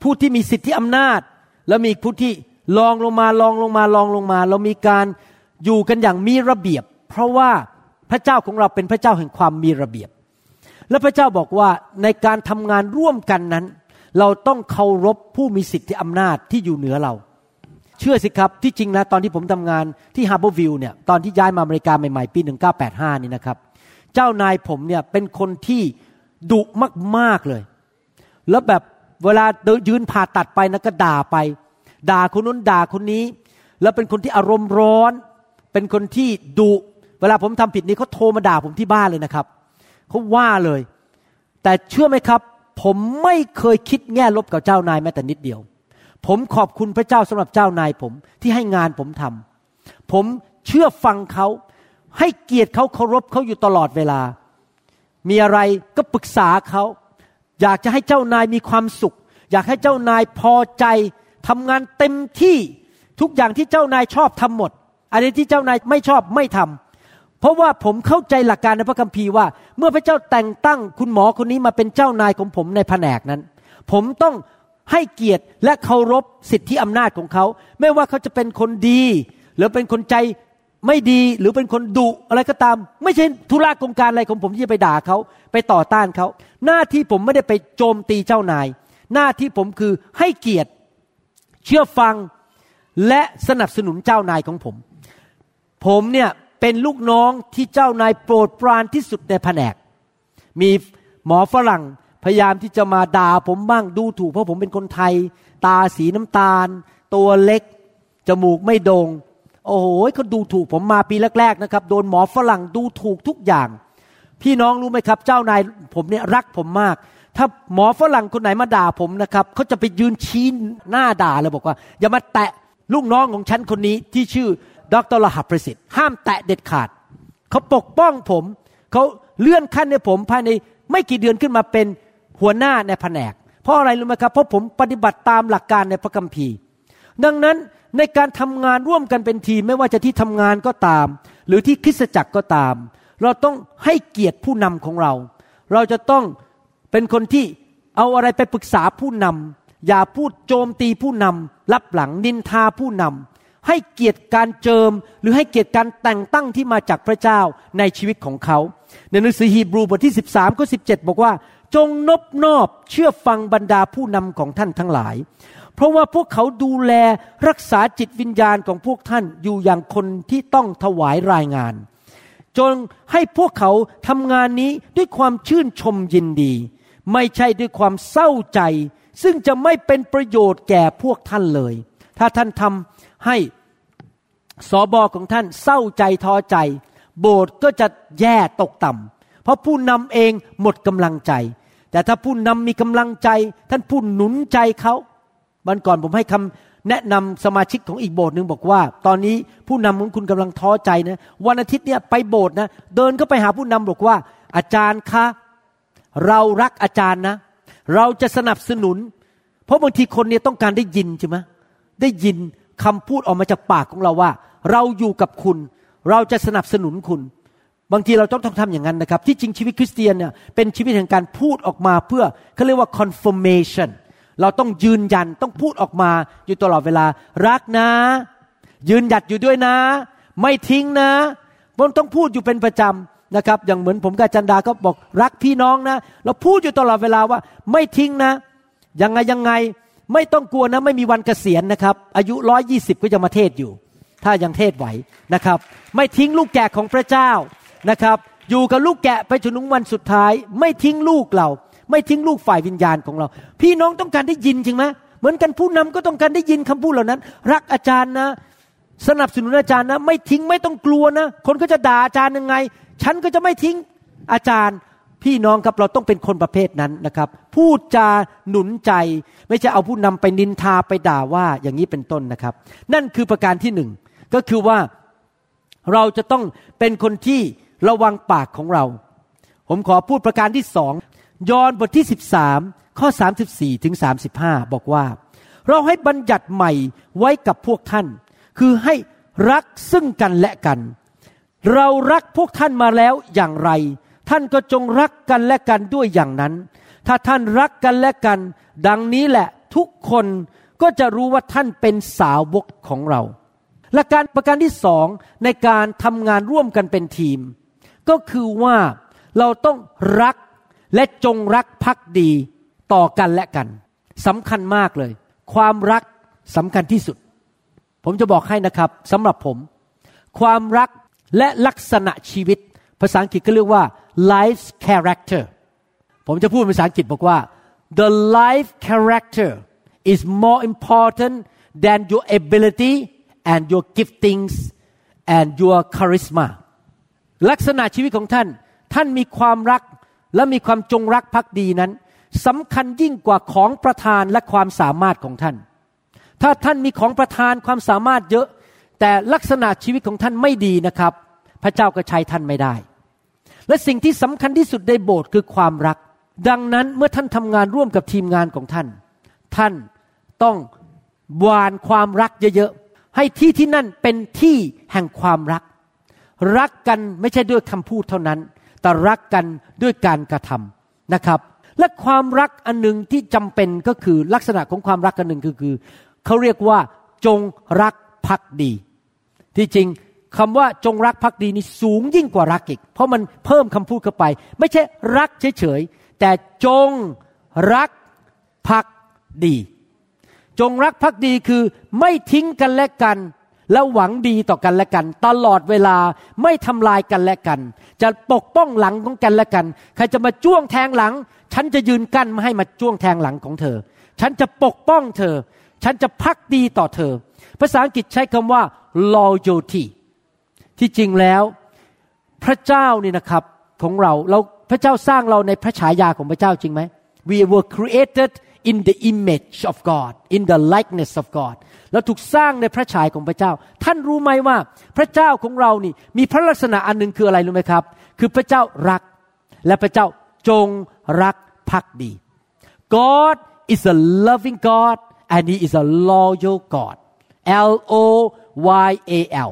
ผู้ที่มีสิทธิอำนาจ และมีผู้ที่ลองลงมาลองลงมาลองลงมา เรามีการ อยู่กันอย่างมีระเบียบ เพราะว่าพระเจ้าของเราเป็นพระเจ้าแห่งความมีระเบียบ และพระเจ้าบอกว่าในการทำงานร่วมกันนั้น เราต้องเคารพผู้มีสิทธิอำนาจที่อยู่เหนือเรา เชื่อสิครับที่จริงนะตอนที่ผมทำงานที่ฮาร์บอร์วิวเนี่ยตอนที่ย้ายมาอเมริกาใหม่ๆปี 1985 นี่นะครับ เจ้านายผมเนี่ยเป็นคนที่ดุมากๆเลย แล้วแบบเวลาเดินยืนผ่าตัดไปนะก็ด่าไป ด่าคนนู้นด่าคนนี้ แล้วเป็นคนที่อารมณ์ร้อน เป็นคนที่ดุเวลาผมทำผิดนี้เขาโทรมาด่าผมที่บ้านเลยนะครับเขาว่าเลย แต่เชื่อไหมครับ ผมไม่เคยคิดแง่ลบกับเจ้านายแม้แต่นิดเดียว ผมขอบคุณพระเจ้าสำหรับเจ้านายผมที่ให้งานผมทำผมเชื่อฟังเขาให้เกียรติเขาเคารพเขาอยู่ตลอดเวลา มีอะไรก็ปรึกษาเขาอยากจะให้เจ้านายมีความสุข อยากให้เจ้านายพอใจทำงานเต็มที่ทุกอย่างที่เจ้านายชอบทำหมด อะไรที่เจ้านายไม่ชอบไม่ทำเพราะว่าผมเข้าใจหลักการในพระคัมภีร์ว่า เมื่อพระเจ้าแต่งตั้งคุณหมอคนนี้มาเป็นเจ้านายของผมในแผนกนั้น ผมต้องให้เกียรติและเคารพสิทธิอำนาจของเขา ไม่ว่าเขาจะเป็นคนดี หรือเป็นคนใจไม่ดีหรือเป็นคนดุอะไรก็ตาม ไม่ใช่ธุระกงการอะไรของผมที่จะไปด่าเขาไปต่อต้านเขาหน้าที่ผมไม่ได้ไปโจมตีเจ้านาย หน้าที่ผมคือให้เกียรติเชื่อฟังและสนับสนุนเจ้านายของผม ผมเนี่ยเป็นลูกน้องที่เจ้านายโปรดปรานที่สุดในแผนก มีหมอฝรั่งพยายามที่จะมาด่าผมบ้างดูถูกเพราะผมเป็นคนไทย ตาสีน้ำตาล ตัวเล็ก จมูกไม่โดง่งโอ้โหเขาดูถูกผมมาปีแรกๆนะครับ โดนหมอฝรั่งดูถูกทุกอย่าง พี่น้องรู้ไหมครับ เจ้านายผมเนี่ยรักผมมาก ถ้าหมอฝรั่งคนไหนมาด่าผมนะครับเขาจะไปยืนชี้หน้าด่าเลยบอกว่า อย่ามาแตะลูกน้องของฉันคนนี้ที่ชื่อ ดรลหับประสิทธิ์ห้ามแตะเด็ดขาด เขาปกป้องผม เขาเลื่อนขั้นในผมภายในไม่กี่เดือนขึ้นมาเป็นหัวหน้าในแผนก เพราะอะไรรู้ไหมครับ เพราะผมปฏิบัติตามหลักการในพระคัมภีร์ ดังนั้นในการทำงานร่วมกันเป็นทีมไม่ว่าจะที่ทำงานก็ตาม หรือที่คริสตจักรก็ตาม เราต้องให้เกียรติผู้นำของเรา เราจะต้องเป็นคนที่เอาอะไรไปปรึกษาผู้นำอย่าพูดโจมตีผู้นำรับหลังนินทาผู้นำ ให้เกียรติการเจิม หรือให้เกียรติการแต่งตั้งที่มาจากพระเจ้าในชีวิตของเขา ในหนังสือฮีบรูบทที่ 13ข้อ17บอกว่า จงนบนอบเชื่อฟังบรรดาผู้นำของท่านทั้งหลาย เพราะว่าพวกเขาดูแลรักษาจิตวิญญาณของพวกท่านอยู่อย่างคนที่ต้องถวายรายงานจนให้พวกเขาทำงานนี้ด้วยความชื่นชมยินดี ไม่ใช่ด้วยความเศร้าใจ ซึ่งจะไม่เป็นประโยชน์แก่พวกท่านเลย ถ้าท่านทำ ให้สอบอของท่านเศร้าใจท้อใจ โบสถ์ก็จะแย่ตกต่ำเพราะผู้นำเองหมดกำลังใจ แต่ถ้าผู้นำมีกำลังใจ ท่านผู้หนุนใจเขาวันก่อนผมให้คำแนะนำสมาชิกของอีกโบสถ์หนึ่งบอกว่า ตอนนี้ผู้นำของคุณกำลังท้อใจนะวันอาทิตย์เนี่ยไปโบสถ์นะเดินก็ไปหาผู้นำบอกว่า อาจารย์คะเรารักอาจารย์นะ เราจะสนับสนุน เพราะบางทีคนเนี่ยต้องการได้ยินใช่ไหมได้ยิน คำพูดออกมาจากปากของเราว่า เราอยู่กับคุณ เราจะสนับสนุนคุณ บางทีเราต้องทำอย่างนั้นนะครับ ที่จริงชีวิตคริสเตียนเนี่ยเป็นชีวิตแห่งการพูดออกมาเพื่อเขาเรียกว่า confirmation เราต้องยืนยันต้องพูดออกมาอยู่ตลอดเวลา รักนะ ยืนหยัดอยู่ด้วยนะ ไม่ทิ้งนะผมต้องพูดอยู่เป็นประจำนะครับ อย่างเหมือนผมกับจันดาก็บอกรักพี่น้องนะ เราพูดอยู่ตลอดเวลาว่า ไม่ทิ้งนะ ยังไงยังไง ไม่ต้องกลัวนะไม่มีวันเกษียณนะครับ อายุร้อยยี่สิบก็จะมาเทศอยู่ ถ้ายังเทศไหวนะครับ ไม่ทิ้งลูกแกะของพระเจ้านะครับ อยู่กับลูกแกะไปจนถึงวันสุดท้าย ไม่ทิ้งลูกเรา ไม่ทิ้งลูกฝ่ายวิญญาณของเรา พี่น้องต้องการได้ยินจริงไหมเหมือนกันผู้นำก็ต้องการได้ยินคำพูดเหล่านั้น รักอาจารย์นะ สนับสนุนอาจารย์นะ ไม่ทิ้งไม่ต้องกลัวนะ คนก็จะด่าอาจารย์ยังไง ฉันก็จะไม่ทิ้งอาจารย์ พี่น้องครับเราต้องเป็นคนประเภทนั้นนะครับ พูดจาหนุนใจ ไม่ใช่เอาผู้นำไปนินทาไปด่าว่าอย่างนี้เป็นต้นนะครับ นั่นคือประการที่หนึ่งก็คือว่าเราจะต้องเป็นคนที่ระวังปากของเรา ผมขอพูดประการที่สองยอห์นบทที่ 13 ข้อ 34ถึง35 บอกว่า เราให้บัญญัติใหม่ไว้กับพวกท่าน คือให้รักซึ่งกันและกัน เรารักพวกท่านมาแล้วอย่างไร ท่านก็จงรักกันและกันด้วยอย่างนั้น ถ้าท่านรักกันและกัน ดังนี้แหละทุกคนก็จะรู้ว่าท่านเป็นสาวกของเรา และการประการที่สองในการทำงานร่วมกันเป็นทีม ก็คือว่าเราต้องรักและจงรักภักดีต่อกันและกันสำคัญมากเลย ความรักสำคัญที่สุด ผมจะบอกให้นะครับสำหรับผม ความรักและลักษณะชีวิต ภาษาอังกฤษก็เรียกว่า life character ผมจะพูดภาษาอังกฤษบอกว่า the life character is more important than your ability and your giftings and your charisma ลักษณะชีวิตของท่าน ท่านมีความรักและมีความจงรักภักดีนั้นสำคัญยิ่งกว่าของประทานและความสามารถของท่าน ถ้าท่านมีของประทานความสามารถเยอะ แต่ลักษณะชีวิตของท่านไม่ดีนะครับ พระเจ้าก็ใช้ท่านไม่ได้ และสิ่งที่สำคัญที่สุดในโบสถ์คือความรัก ดังนั้นเมื่อท่านทำงานร่วมกับทีมงานของท่าน ท่านต้องวานความรักเยอะๆให้ที่ที่นั่นเป็นที่แห่งความรัก รักกันไม่ใช่ด้วยคำพูดเท่านั้น แต่รักกันด้วยการกระทำนะครับ และความรักอันหนึ่งที่จำเป็นก็คือลักษณะของความรักอันหนึ่งก็คือเขาเรียกว่าจงรักภักดี ที่จริง คำว่าจงรักภักดีนี่สูงยิ่งกว่ารักอีก เพราะมันเพิ่มคำพูดเข้าไป ไม่ใช่รักเฉยๆ แต่จงรักภักดี จงรักภักดีคือไม่ทิ้งกันและกันและหวังดีต่อกันและกัน ตลอดเวลาไม่ทำลายกันและกัน จะปกป้องหลังของกันและกัน ใครจะมาจ้วงแทงหลัง ฉันจะยืนกั้นไม่ให้มาจ้วงแทงหลังของเธอ ฉันจะปกป้องเธอ ฉันจะพักดีต่อเธอ ภาษาอังกฤษใช้คำว่า loyalty ที่จริงแล้ว พระเจ้านี่นะครับของเราเราพระเจ้าสร้างเราในพระฉายาของพระเจ้าจริงไหม we were created in the image of God in the likeness of God เราถูกสร้างในพระฉายของพระเจ้า ท่านรู้ไหมว่า พระเจ้าของเรานี่มีพระลักษณะอันหนึ่งคืออะไรรู้ไหมครับ คือพระเจ้ารัก และพระเจ้าจงรักภักดี God is a loving God and He is a loyal God L O Y A L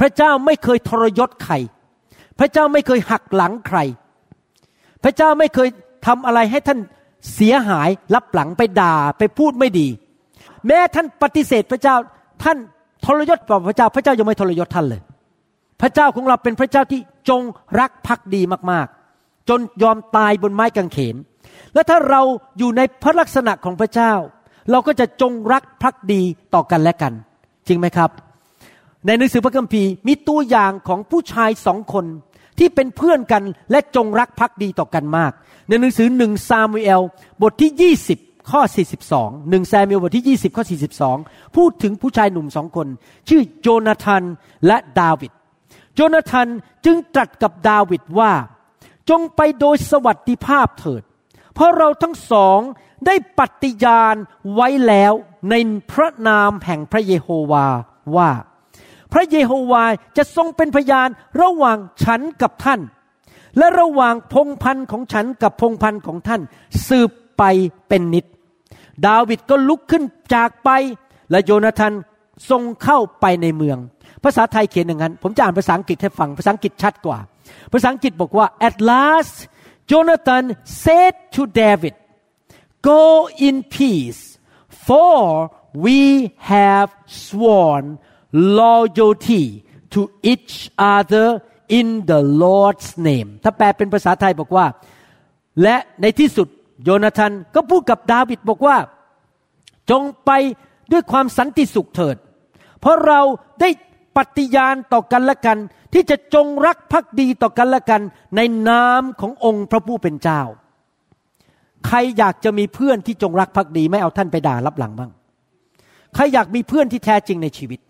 พระเจ้าไม่เคยทรยศใคร พระเจ้าไม่เคยหักหลังใคร พระเจ้าไม่เคยทำอะไรให้ท่านเสียหายรับหลังไปด่าไปพูดไม่ดี แม้ท่านปฏิเสธพระเจ้าท่านทรยศต่อพระเจ้า พระเจ้ายังไม่ทรยศท่านเลย พระเจ้าของเราเป็นพระเจ้าที่จงรักภักดีมากๆ จนยอมตายบนไม้กางเขน และถ้าเราอยู่ในพระลักษณะของพระเจ้า เราก็จะจงรักภักดีต่อกันและกัน จริงไหมครับ ในหนังสือพระคัมภีร์มีตัวอย่างของผู้ชายสองคนที่เป็นเพื่อนกันและจงรักภักดีต่อกันมาก ในหนังสือหนึ่งซามูเอลบทที่ 20 ข้อ 42หนึ่งซามูเอลบทที่ 20 ข้อ 42 พูดถึงผู้ชายหนุ่มสองคน ชื่อโจนาธานและดาวิดโจนาธานจึงตรัสกับดาวิดว่า จงไปโดยสวัสดิภาพเถิด เพราะเราทั้งสองได้ปฏิญาณไว้แล้วในพระนามแห่งพระเยโฮวาว่า พระเยโฮวาจะทรงเป็นพยานระหว่างฉันกับท่าน และระหว่างพงพันธ์ของฉันกับพงพันธ์ของท่าน สืบไปเป็นนิด ดาวิดก็ลุกขึ้นจากไปและโยนาธานทรงเข้าไปในเมือง ภาษาไทยเขียนอย่างนั้น ผมจะอ่านภาษาอังกฤษให้ฟังภาษาอังกฤษชัดกว่า ภาษาอังกฤษบอกว่า at last Jonathan said to David go in peace for we have sworn loyalty to each other in the Lord's name ถ้าแปลเป็นภาษาไทยบอกว่า และในที่สุดโยนาธานก็พูดกับดาวิดบอกว่า จงไปด้วยความสันติสุขเถิด เพราะเราได้ปฏิญาณต่อกันและกัน ที่จะจงรักภักดีต่อกันและกัน ในนามขององค์พระผู้เป็นเจ้า ใครอยากจะมีเพื่อนที่จงรักภักดีไม่เอาท่านไปด่ารับหลังบ้าง ใครอยากมีเพื่อนที่แท้จริงในชีวิต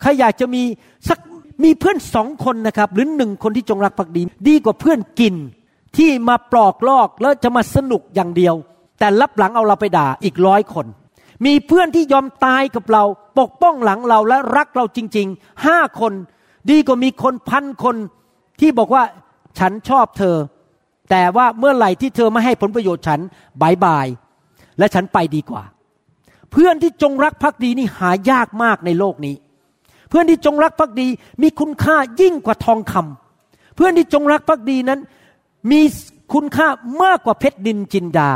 ใครอยากจะมีสักมีเพื่อนสองคนนะครับหรือหนึ่งคนที่จงรักภักดี ดีกว่าเพื่อนกินที่มาปลอกลอกแล้วจะมาสนุกอย่างเดียว แต่รับหลังเอาเราไปด่าอีกร้อยคน มีเพื่อนที่ยอมตายกับเรา ปกป้องหลังเราและรักเราจริงๆห้าคน ดีกว่ามีคนพันคนที่บอกว่าฉันชอบเธอ แต่ว่าเมื่อไหร่ที่เธอไม่ให้ผลประโยชน์ฉันบายบาย และฉันไปดีกว่า เพื่อนที่จงรักภักดีนี่หายากมากในโลกนี้ เพื่อนที่จงรักภักดีมีคุณค่ายิ่งกว่าทองคำเพื่อนที่จงรักภักดีนั้น มีคุณค่ามากกว่าเพชรดินจินดา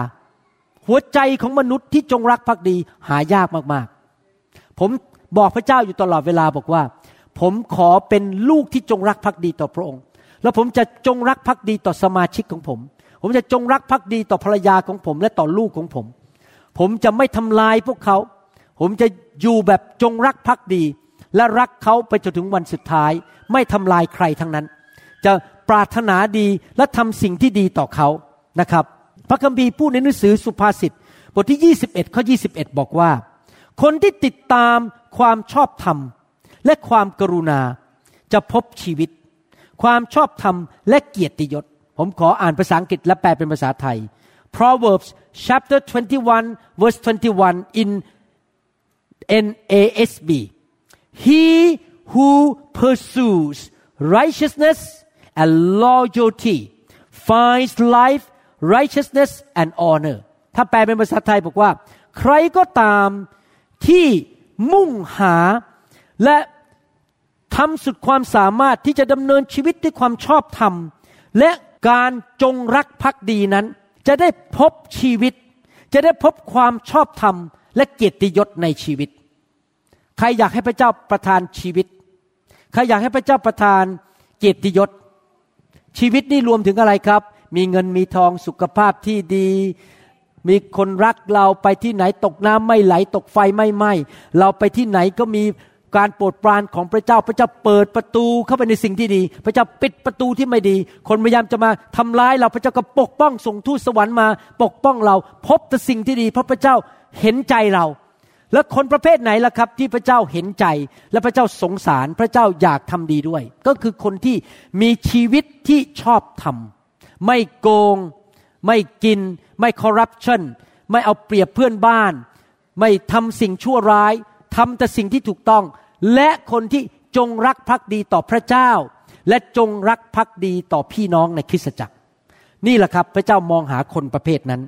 หัวใจของมนุษย์ที่จงรักภักดีหายากมากๆ ผมบอกพระเจ้าอยู่ตลอดเวลาบอกว่า ผมขอเป็นลูกที่จงรักภักดีต่อพระองค์ แล้วผมจะจงรักภักดีต่อสมาชิกของผม ผมจะจงรักภักดีต่อภรรยาของผมและต่อลูกของผม ผมจะไม่ทำลายพวกเขา ผมจะอยู่แบบจงรักภักดี และรักเขาไปจนถึงวันสุดท้าย ไม่ทำลายใครทั้งนั้น จะปรารถนาดีและทำสิ่งที่ดีต่อเขานะครับ พระคัมภีร์พูดในหนังสือสุภาษิตบทที่ 21ข้อ21 บอกว่า คนที่ติดตามความชอบธรรม และความกรุณาจะพบชีวิต ความชอบธรรมและเกียรติยศ ผมขออ่านภาษาอังกฤษและแปลเป็นภาษาไทย Proverbs chapter 21 verse 21 in NASB He who pursues righteousness and loyalty finds life righteousness and honor ถ้าแปลเป็นภาษาไทยบอกว่า ใครก็ตามที่มุ่งหาและทำสุดความสามารถที่จะดำเนินชีวิตด้วยความชอบธรรม และการจงรักภักดีนั้น จะได้พบชีวิต จะได้พบความชอบธรรม และเกียรติยศในชีวิต ใครอยากให้พระเจ้าประทานชีวิต ใครอยากให้พระเจ้าประทานเกียรติยศ ชีวิตนี่รวมถึงอะไรครับ มีเงินมีทองสุขภาพที่ดี มีคนรักเราไปที่ไหนตกน้ำไม่ไหลตกไฟไม่ไหม้เราไปที่ไหนก็มีการโปรดปรานของพระเจ้า พระเจ้าเปิดประตูเข้าไปในสิ่งที่ดี พระเจ้าปิดประตูที่ไม่ดี คนพยายามจะมาทำร้ายเราพระเจ้าก็ปกป้องส่งทูตสวรรค์มา ปกป้องเราพบแต่สิ่งที่ดี เพราะพระเจ้าเห็นใจเรา แล้วคนประเภทไหนล่ะครับ ที่พระเจ้าเห็นใจ และพระเจ้าสงสารพระเจ้าอยากทำดีด้วย ก็คือคนที่มีชีวิตที่ชอบทำไม่โกง ไม่กิน ไม่คอร์รัปชันไม่เอาเปรียบเพื่อนบ้าน ไม่ทำสิ่งชั่วร้ายทำแต่สิ่งที่ถูกต้อง และคนที่จงรักภักดีต่อพระเจ้า และจงรักภักดีต่อพี่น้องในคริสตจักร นี่แหละครับ พระเจ้ามองหาคนประเภทนั้น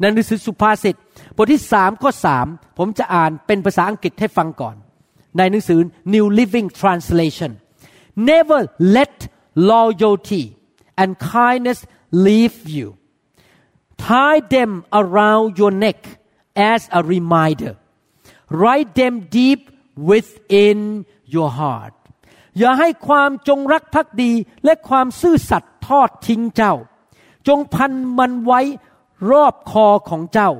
ในหนังสือสุภาษิตบทที่สามข้อสามผมจะอ่านเป็นภาษาอังกฤษให้ฟังก่อน ในหนังสือ New Living Translation Never let loyalty and kindness leave you tie them around your neck as a reminder write them deep within your heart อย่าให้ความจงรักภักดีและความซื่อสัตย์ทอดทิ้งเจ้า จงพันมันไว้ รอบคอของเจ้า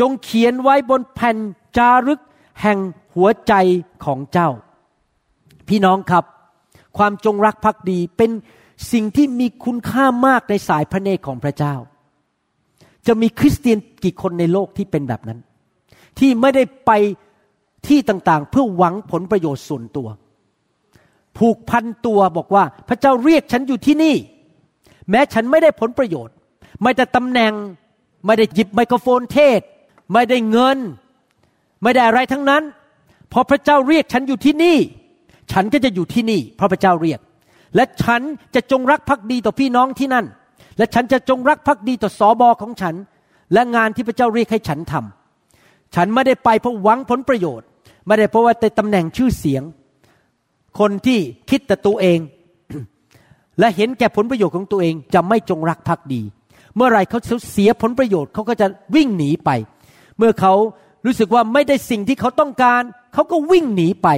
จงเขียนไว้บนแผ่นจารึกแห่งหัวใจของเจ้า พี่น้องครับ ความจงรักภักดีเป็นสิ่งที่มีคุณค่ามากในสายพระเนตรของพระเจ้า จะมีคริสเตียนกี่คนในโลกที่เป็นแบบนั้น ที่ไม่ได้ไปที่ต่างๆ เพื่อหวังผลประโยชน์ส่วนตัว ผูกพันตัวบอกว่าพระเจ้าเรียกฉันอยู่ที่นี่ แม้ฉันไม่ได้ผลประโยชน์ ไม่ได้ตำแหน่ง ไม่ได้หยิบไมโครโฟนเทศ ไม่ได้เงิน ไม่ได้อะไรทั้งนั้น พอพระเจ้าเรียกฉันอยู่ที่นี่ ฉันก็จะอยู่ที่นี่เพราะพระเจ้าเรียก และฉันจะจงรักภักดีต่อพี่น้องที่นั่น และฉันจะจงรักภักดีต่อสอบอของฉัน และงานที่พระเจ้าเรียกให้ฉันทำฉันไม่ได้ไปเพราะหวังผลประโยชน์ ไม่ได้เพราะว่าแต่ตำแหน่งชื่อเสียง คนที่คิดแต่ตัวเอง และเห็นแก่ผลประโยชน์ของตัวเองจะไม่จงรักภักดี เมื่อไรเขาเสียผลประโยชน์เขาก็จะวิ่งหนีไป เมื่อเขารู้สึกว่าไม่ได้สิ่งที่เขาต้องการเขาก็วิ่งหนีไป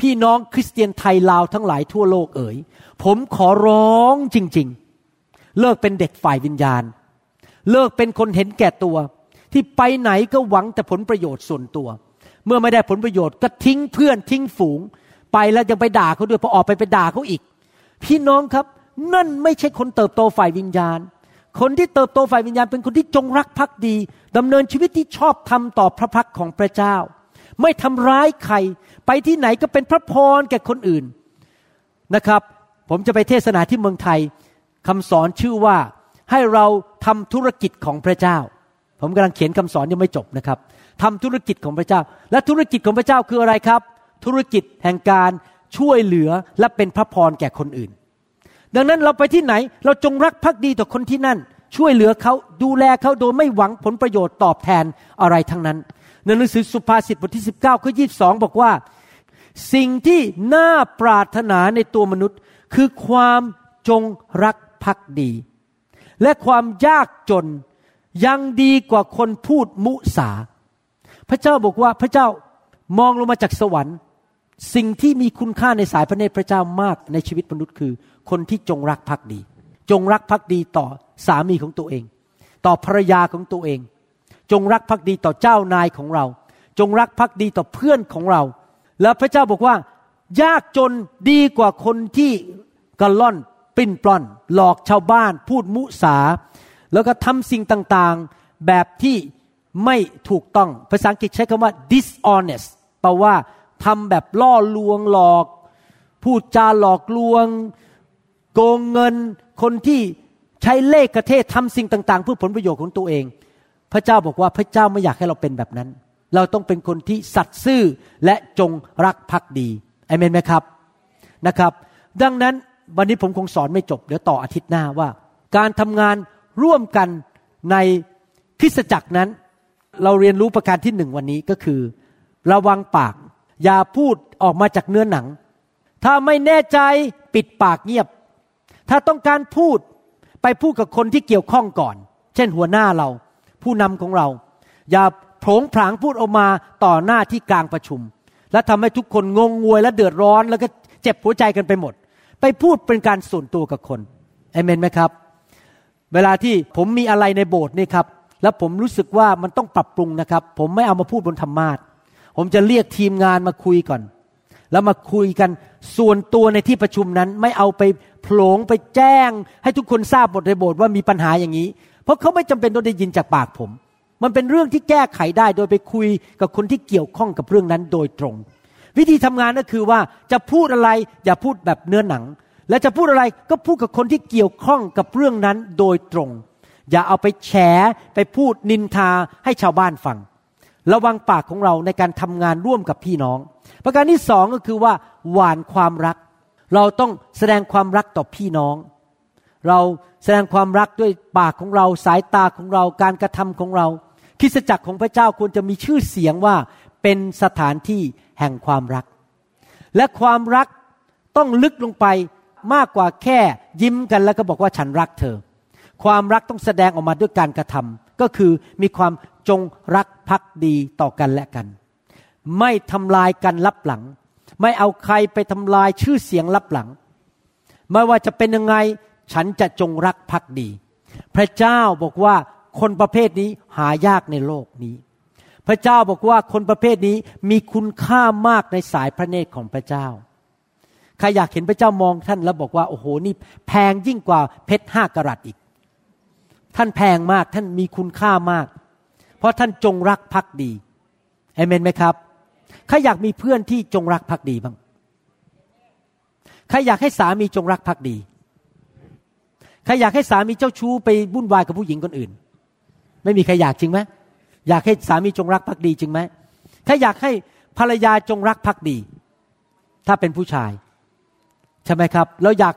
พี่น้องคริสเตียนไทยลาวทั้งหลายทั่วโลกเอ๋ยผมขอร้องจริงเลิกเป็นเด็กฝ่ายวิญญาณ เลิกเป็นคนเห็นแก่ตัว ที่ไปไหนก็หวังแต่ผลประโยชน์ส่วนตัว เมื่อไม่ได้ผลประโยชน์ก็ทิ้งเพื่อนทิ้งฝูง ไปแล้วยังไปด่าเขาด้วยพอออกไปไปด่าเขาอีก พี่น้องครับนั่นไม่ใช่คนเติบโตฝ่ายวิญญาณ คนที่เติบโตฝ่ายวิญญาณเป็นคนที่จงรักภักดีดำเนินชีวิตที่ชอบทำต่อพระพักของพระเจ้า ไม่ทำร้ายใคร ไปที่ไหนก็เป็นพระพรแก่คนอื่นนะครับ ผมจะไปเทศนาที่เมืองไทยคำสอนชื่อว่าให้เราทำธุรกิจของพระเจ้า ผมกำลังเขียนคำสอนยังไม่จบนะครับทำธุรกิจของพระเจ้า และธุรกิจของพระเจ้าคืออะไรครับ ธุรกิจแห่งการช่วยเหลือและเป็นพระพรแก่คนอื่น ดังนั้นเราไปที่ไหนเราจงรักภักดีต่อคนที่นั่น ช่วยเหลือเขาดูแลเขาโดยไม่หวังผลประโยชน์ตอบแทนอะไรทั้งนั้นในหนังสือสุภาษิตบทที่ 19ข้อ22บอกว่า สิ่งที่น่าปรารถนาในตัวมนุษย์ คือความจงรักพักดี และความยากจนยังดีกว่าคนพูดมุสา พระเจ้าบอกว่าพระเจ้ามองลงมาจากสวรรค์ สิ่งที่มีคุณค่าในสายพระเนตรพระเจ้ามากในชีวิตมนุษย์คือ คนที่จงรักภักดี จงรักภักดีต่อสามีของตัวเอง ต่อภรรยาของตัวเอง จงรักภักดีต่อเจ้านายของเรา จงรักภักดีต่อเพื่อนของเรา แล้วพระเจ้าบอกว่า ยากจนดีกว่าคนที่กระล่อนปิ้นปล้อน หลอกชาวบ้าน พูดมุสา แล้วก็ทำสิ่งต่างๆแบบที่ไม่ถูกต้องภาษาอังกฤษใช้คำว่า dishonest แปลว่า ทำแบบล่อลวงหลอก พูดจาหลอกลวง โกงเงินคนที่ใช้เลขกระเทศทำสิ่งต่าง ๆ เพื่อผลประโยชน์ของตัวเอง พระเจ้าบอกว่าพระเจ้าไม่อยากให้เราเป็นแบบนั้น เราต้องเป็นคนที่สัตย์ซื่อและจงรักภักดีอเมนไหมครับนะครับ ดังนั้นวันนี้ผมคงสอนไม่จบเดี๋ยวต่ออาทิตย์หน้าว่า การทำงานร่วมกันในคริสตจักรนั้น เราเรียนรู้ประการที่หนึ่งวันนี้ก็คือ ระวังปาก อย่าพูดออกมาจากเนื้อหนัง ถ้าไม่แน่ใจปิดปากเงียบ ถ้าต้องการพูดไปพูดกับคนที่เกี่ยวข้องก่อน เช่นหัวหน้าเรา ผู้นำของเรา อย่าโผงผางพูดออกมาต่อหน้าที่กลางประชุม และทำให้ทุกคนงงงวยและเดือดร้อนแล้วก็เจ็บหัวใจกันไปหมด ไปพูดเป็นการส่วนตัวกับคนเอเมนไหมครับ เวลาที่ผมมีอะไรในโบสถ์นี่ครับ แล้วผมรู้สึกว่ามันต้องปรับปรุงนะครับ ผมไม่เอามาพูดบนธรรมาท ผมจะเรียกทีมงานมาคุยก่อน แล้วมาคุยกันส่วนตัวในที่ประชุมนั้นไม่เอาไปโผลงไปแจ้ง ให้ทุกคนทราบบทในโบสถ์ว่ามีปัญหาอย่างนี้ เพราะเขาไม่จำเป็นต้องได้ยินจากปากผม มันเป็นเรื่องที่แก้ไขได้โดยไปคุยกับคนที่เกี่ยวข้องกับเรื่องนั้นโดยตรง วิธีทำงานก็คือว่าจะพูดอะไรอย่าพูดแบบเนื้อหนัง และจะพูดอะไรก็พูดกับคนที่เกี่ยวข้องกับเรื่องนั้นโดยตรง อย่าเอาไปแฉไปพูดนินทาให้ชาวบ้านฟัง ระวังปากของเราในการทำงานร่วมกับพี่น้อง ประการที่สองก็คือว่า หวานความรัก เราต้องแสดงความรักต่อพี่น้อง เราแสดงความรักด้วยปากของเราสายตาของเราการกระทำของเราคิสจักรของพระเจ้าควรจะมีชื่อเสียงว่าเป็นสถานที่แห่งความรัก และความรักต้องลึกลงไปมากกว่าแค่ยิ้มกันแล้วก็บอกว่าฉันรักเธอ ความรักต้องแสดงออกมาด้วยการกระทำ ก็คือมีความจงรักภักดีต่อกันและกัน ไม่ทำลายกันลับหลัง ไม่เอาใครไปทำลายชื่อเสียงลับหลัง ไม่ว่าจะเป็นยังไงฉันจะจงรักภักดี พระเจ้าบอกว่าคนประเภทนี้หายากในโลกนี้ พระเจ้าบอกว่าคนประเภทนี้มีคุณค่ามากในสายพระเนตรของพระเจ้าใครอยากเห็นพระเจ้ามองท่านแล้วบอกว่าโอ้โหนี่แพงยิ่งกว่าเพชรห้ากรัตอีก ท่านแพงมากท่านมีคุณค่ามาก เพราะท่านจงรักภักดีเอเมนไหมครับใครอยากมีเพื่อนที่จงรักภักดีบ้างใครอยากให้สามีจงรักภักดีใครอยากให้สามีเจ้าชู้ไปวุ่นวายกับผู้หญิงคนอื่น ไม่มีใครอยากจริงไหมอยากให้สามีจงรักภักดีจริงไหมถ้าอยากให้ภรรยาจงรักภักดี ถ้าเป็นผู้ชาย ใช่ไหมครับ เราอยาก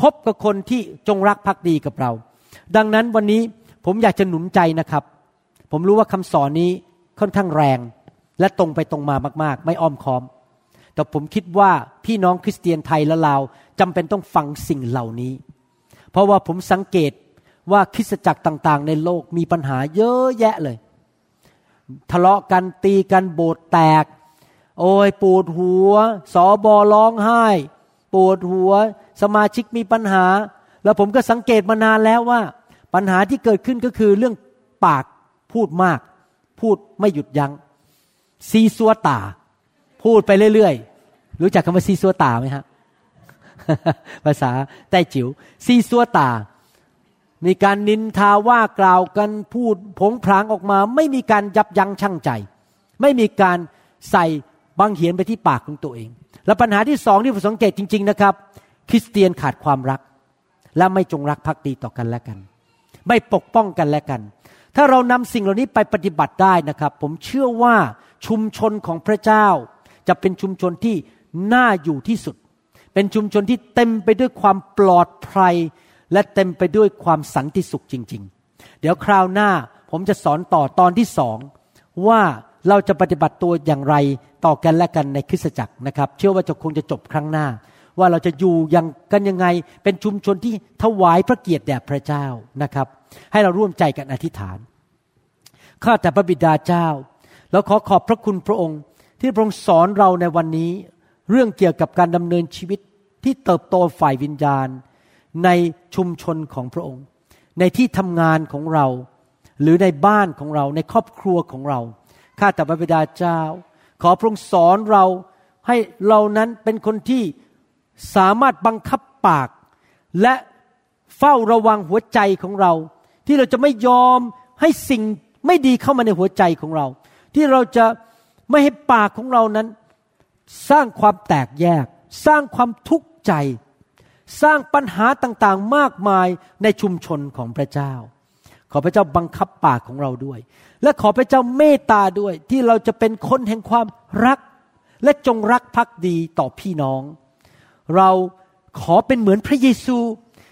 คบกับคนที่จงรักภักดีกับเรา ดังนั้นวันนี้ผมอยากจะหนุนใจนะครับ ผมรู้ว่าคำสอนนี้ค่อนข้างแรง และตรงไปตรงมามาก ๆ ไม่อ้อมค้อม แต่ผมคิดว่าพี่น้องคริสเตียนไทยและลาวจำเป็นต้องฟังสิ่งเหล่านี้ เพราะว่าผมสังเกตว่าคริสตจักรต่างๆ ในโลกมีปัญหาเยอะแยะเลย ทะเลาะกันตีกันโบสถ์แตก โอ้ยปวดหัว สอบอร้องไห้ปวดหัว สมาชิกมีปัญหา แล้วผมก็สังเกตมานานแล้วว่า ปัญหาที่เกิดขึ้นก็คือเรื่องปากพูดมาก พูดไม่หยุดยัง้งซีซัวตา พูดไปเรื่อยๆ รู้จักคำว่าซีซัวตาไหมฮะภาษาใต้จิ๋วซีซัวตา มีการนินทาว่ากล่าวกันพูดผงพรางออกมา ไม่มีการยับยั้งชั่งใจ ไม่มีการใส่บางเหียนไปที่ปากของตัวเอง และปัญหาที่สองที่ผมสังเกตจริง ๆนะครับ คริสเตียนขาดความรัก และไม่จงรักภักดีต่อกันและกัน ไม่ปกป้องกันและกัน ถ้าเรานำสิ่งเหล่านี้ไปปฏิบัติได้นะครับ ผมเชื่อว่าชุมชนของพระเจ้า จะเป็นชุมชนที่น่าอยู่ที่สุด เป็นชุมชนที่เต็มไปด้วยความปลอดภัย และเต็มไปด้วยความสันติสุขจริง ๆ เดี๋ยวคราวหน้าผมจะสอนต่อตอนที่สองว่าเราจะปฏิบัติตัวอย่างไรต่อกันและกันในคริสตจักรนะครับ เชื่อว่าจะคงจะจบครั้งหน้า ว่าเราจะอยู่อยังกันยังไง เป็นชุมชนที่ถวายพระเกียรติแด่พระเจ้านะครับ ให้เราร่วมใจกันอธิษฐานข้าแต่พระบิดาเจ้าเราขอขอบพระคุณพระองค์ ที่พระองค์สอนเราในวันนี้ เรื่องเกี่ยวกับการดำเนินชีวิตที่เติบโตฝ่ายวิญญาณ ในชุมชนของพระองค์ ในที่ทำงานของเรา หรือในบ้านของเราในครอบครัวของเราข้าแต่พระบิดาเจ้า ขอพระองค์สอนเราให้เรานั้นเป็นคนที่ สามารถบังคับปาก และเฝ้าระวังหัวใจของเรา ที่เราจะไม่ยอมให้สิ่งไม่ดีเข้ามาในหัวใจของเรา ที่เราจะไม่ให้ปากของเรานั้น สร้างความแตกแยก สร้างความทุกข์ใจ สร้างปัญหาต่างๆมากมายในชุมชนของพระเจ้า ขอพระเจ้าบังคับปากของเราด้วย และขอพระเจ้าเมตตาด้วย ที่เราจะเป็นคนแห่งความรัก และจงรักภักดีต่อพี่น้อง เราขอเป็นเหมือนพระเยซู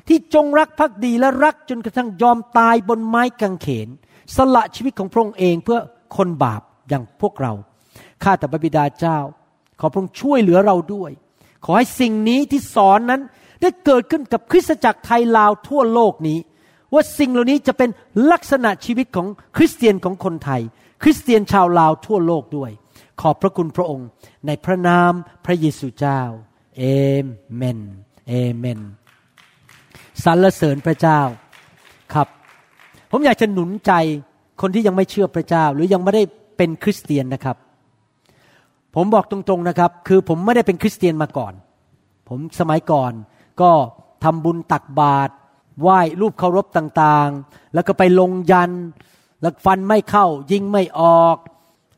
ที่จงรักภักดีและรักจนกระทั่งยอมตายบนไม้กางเขน สละชีวิตของพระองค์เองเพื่อคนบาปอย่างพวกเรา ข้าแต่พระบิดาเจ้า ขอพระองค์ช่วยเหลือเราด้วย ขอให้สิ่งนี้ที่สอนนั้นได้เกิดขึ้นกับคริสตจักรไทยลาวทั่วโลกนี้ ว่าสิ่งเหล่านี้จะเป็นลักษณะชีวิตของคริสเตียนของคนไทย คริสเตียนชาวลาวทั่วโลกด้วย ขอบพระคุณพระองค์ในพระนามพระเยซูเจ้า เอเมนเอเมนสรรเสริญพระเจ้าครับ ผมอยากจะหนุนใจคนที่ยังไม่เชื่อพระเจ้า หรือยังไม่ได้เป็นคริสเตียนนะครับ ผมบอกตรงๆนะครับ คือผมไม่ได้เป็นคริสเตียนมาก่อน ผมสมัยก่อนก็ทำบุญตักบาตรไหว้รูปเคารพต่างๆ แล้วก็ไปลงยันแล้วฟันไม่เข้ายิงไม่ออก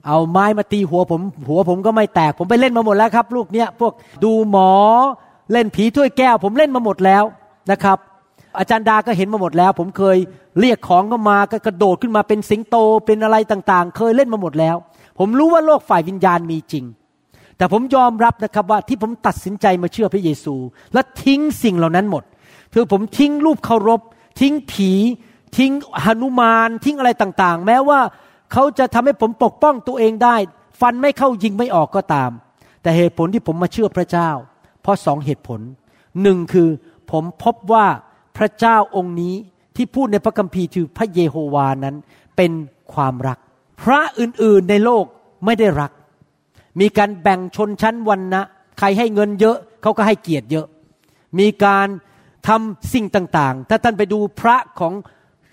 เอาไม้มาตีหัวผม หัวผมก็ไม่แตก ผมไปเล่นมาหมดแล้วครับ ลูกเนี้ยพวกดูหมอเล่นผีถ้วยแก้ว ผมเล่นมาหมดแล้วนะครับ อาจารย์ดาก็เห็นมาหมดแล้ว ผมเคยเรียกของก็มาก็กระโดดขึ้นมาเป็นสิงโตเป็นอะไรต่างๆ เคยเล่นมาหมดแล้ว ผมรู้ว่าโลกฝ่ายวิญญาณมีจริง แต่ผมยอมรับนะครับว่าที่ผมตัดสินใจมาเชื่อพระเยซู และทิ้งสิ่งเหล่านั้นหมดคือผมทิ้งรูปเคารพ ทิ้งผี ทิ้งหนุมาน ทิ้งอะไรต่างๆ แม้ว่า เขาจะทำให้ผมปกป้องตัวเองได้ ฟันไม่เข้ายิงไม่ออกก็ตาม แต่เหตุผลที่ผมมาเชื่อพระเจ้า เพราะสองเหตุผลหนึ่งคือผมพบว่าพระเจ้าองค์นี้ที่พูดในพระคัมภีร์คือพระเยโฮวานั้นเป็นความรัก พระอื่นๆในโลกไม่ได้รัก มีการแบ่งชนชั้นวันนะใครให้เงินเยอะเขาก็ให้เกียรติเยอะ มีการทำสิ่งต่างๆ ถ้าท่านไปดูพระของ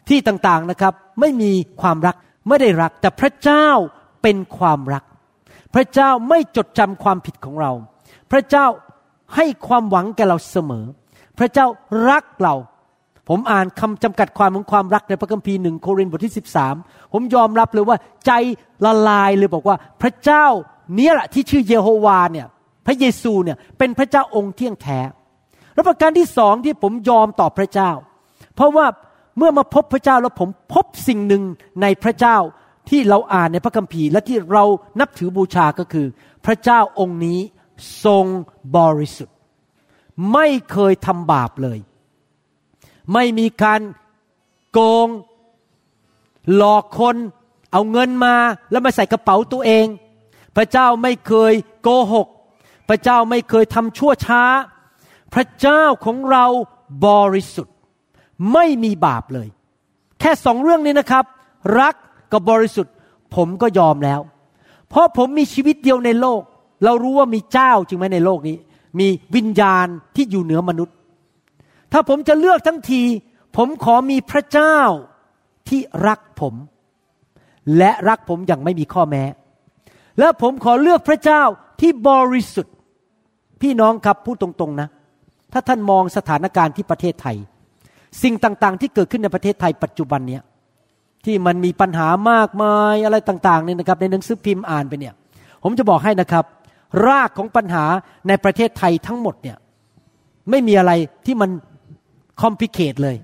ที่ต่างๆนะครับ ไม่มีความรัก ไม่ได้รัก แต่พระเจ้าเป็นความรัก พระเจ้าไม่จดจำความผิดของเรา พระเจ้าให้ความหวังแก่เราเสมอ พระเจ้ารักเรา ผมอ่านคำจำกัดความของความรักในพระคัมภีร์หนึ่งโครินธ์บทที่ 13 ผมยอมรับเลยว่าใจละลายเลยบอกว่า พระเจ้าเนี้ยแหละที่ชื่อเยโฮวาเนี่ยพระเยซูเนี่ยเป็นพระเจ้าองค์เที่ยงแท้แล้วประการที่สองที่ผมยอมต่อพระเจ้า เพราะว่า เมื่อมาพบพระเจ้าแล้วผมพบสิ่งหนึ่งในพระเจ้าที่เราอ่านในพระคัมภีร์และที่เรานับถือบูชาก็คือ พระเจ้าองค์นี้ทรงบริสุทธิ์ ไม่เคยทำบาปเลย ไม่มีการโกง หลอกคนเอาเงินมาแล้วมาใส่กระเป๋าตัวเอง พระเจ้าไม่เคยโกหก พระเจ้าไม่เคยทำชั่วช้า พระเจ้าของเราบริสุทธิ์ ไม่มีบาปเลย แค่สองเรื่องนี้นะครับ รักกับบริสุทธิ์ ผมก็ยอมแล้ว เพราะผมมีชีวิตเดียวในโลก เรารู้ว่ามีเจ้าจริงไหมในโลกนี้ มีวิญญาณที่อยู่เหนือมนุษย์ ถ้าผมจะเลือกทั้งที ผมขอมีพระเจ้าที่รักผม และรักผมอย่างไม่มีข้อแม้ และผมขอเลือกพระเจ้าที่บริสุทธิ์ พี่น้องครับพูดตรงๆนะ ถ้าท่านมองสถานการณ์ที่ประเทศไทย สิ่งต่างๆ ที่เกิดขึ้นในประเทศไทยปัจจุบันเนี้ยที่มันมีปัญหามากมายอะไรต่างๆเนี่ยนะครับในหนังสือพิมพ์อ่านไปเนี่ย ผมจะบอกให้นะครับ รากของปัญหาในประเทศไทยทั้งหมดเนี่ยไม่มีอะไรที่มันคอมพลิเคทเลย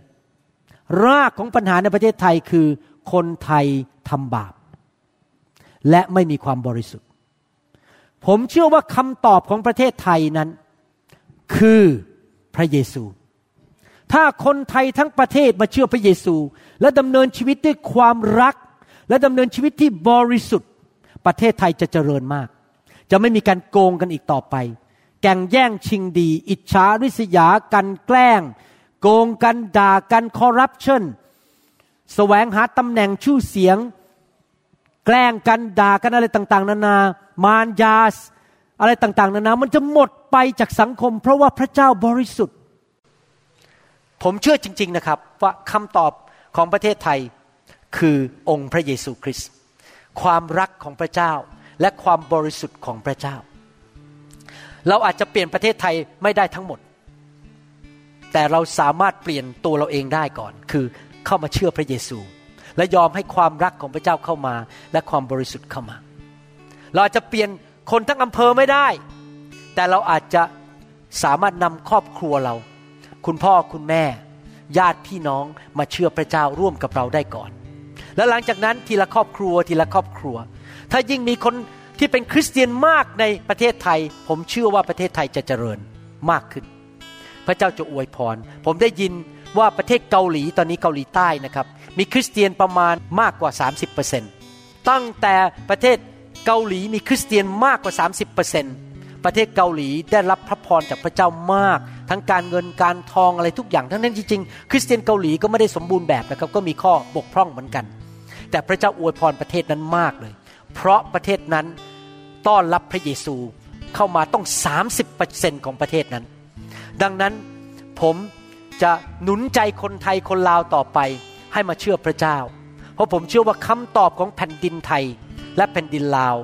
รากของปัญหาในประเทศไทยคือคนไทยทำบาป และไม่มีความบริสุทธิ์ ผมเชื่อว่าคำตอบของประเทศไทยนั้น คือพระเยซู ถ้าคนไทยทั้งประเทศมาเชื่อพระเยซู และดำเนินชีวิตด้วยความรัก และดำเนินชีวิตที่บริสุทธิ์ ประเทศไทยจะเจริญมาก จะไม่มีการโกงกันอีกต่อไป แก่งแย่งชิงดี อิจฉาริษยากันแกล้ง โกงกันด่ากันคอร์รัปชันแสวงหาตำแหน่งชื่อเสียง แกล้งกันด่ากันอะไรต่างๆ นานามารยาสอะไรต่างๆ นานา มันจะหมดไปจากสังคม เพราะว่าพระเจ้าบริสุทธิ์ ผมเชื่อจริง ๆนะครับ ว่าคำตอบของประเทศไทยคือองค์พระเยซูคริสต์ความรักของพระเจ้าและความบริสุทธิ์ของพระเจ้า เราอาจจะเปลี่ยนประเทศไทยไม่ได้ทั้งหมด แต่เราสามารถเปลี่ยนตัวเราเองได้ก่อน คือเข้ามาเชื่อพระเยซู และยอมให้ความรักของพระเจ้าเข้ามา และความบริสุทธิ์เข้ามา เราอาจจะเปลี่ยนคนทั้งอำเภอไม่ได้ แต่เราอาจจะสามารถนำครอบครัวเรา คุณพ่อคุณแม่ ญาติพี่น้องมาเชื่อพระเจ้าร่วมกับเราได้ก่อน แล้วหลังจากนั้นทีละครอบครัวทีละครอบครัว ถ้ายิ่งมีคนที่เป็นคริสเตียนมากในประเทศไทย ผมเชื่อว่าประเทศไทยจะเจริญมากขึ้น พระเจ้าจะอวยพร ผมได้ยินว่าประเทศเกาหลีตอนนี้เกาหลีใต้นะครับ มีคริสเตียนประมาณมากกว่า 30%ตั้งแต่ประเทศเกาหลีมีคริสเตียนมากกว่า 30% ประเทศเกาหลีได้รับพระพรจากพระเจ้ามาก ทั้งการเงินการทองอะไรทุกอย่างทั้งนั้นจริงๆคริสเตียนเกาหลีก็ไม่ได้สมบูรณ์แบบนะครับก็มีข้อบกพร่องเหมือนกัน แต่พระเจ้าอวยพรประเทศนั้นมากเลย เพราะประเทศนั้นต้อนรับพระเยซูเข้ามาต้อง 30%ของประเทศนั้น ดังนั้นผมจะหนุนใจคนไทยคนลาวต่อไปให้มาเชื่อพระเจ้า เพราะผมเชื่อว่าคำตอบของแผ่นดินไทยและแผ่นดินลาว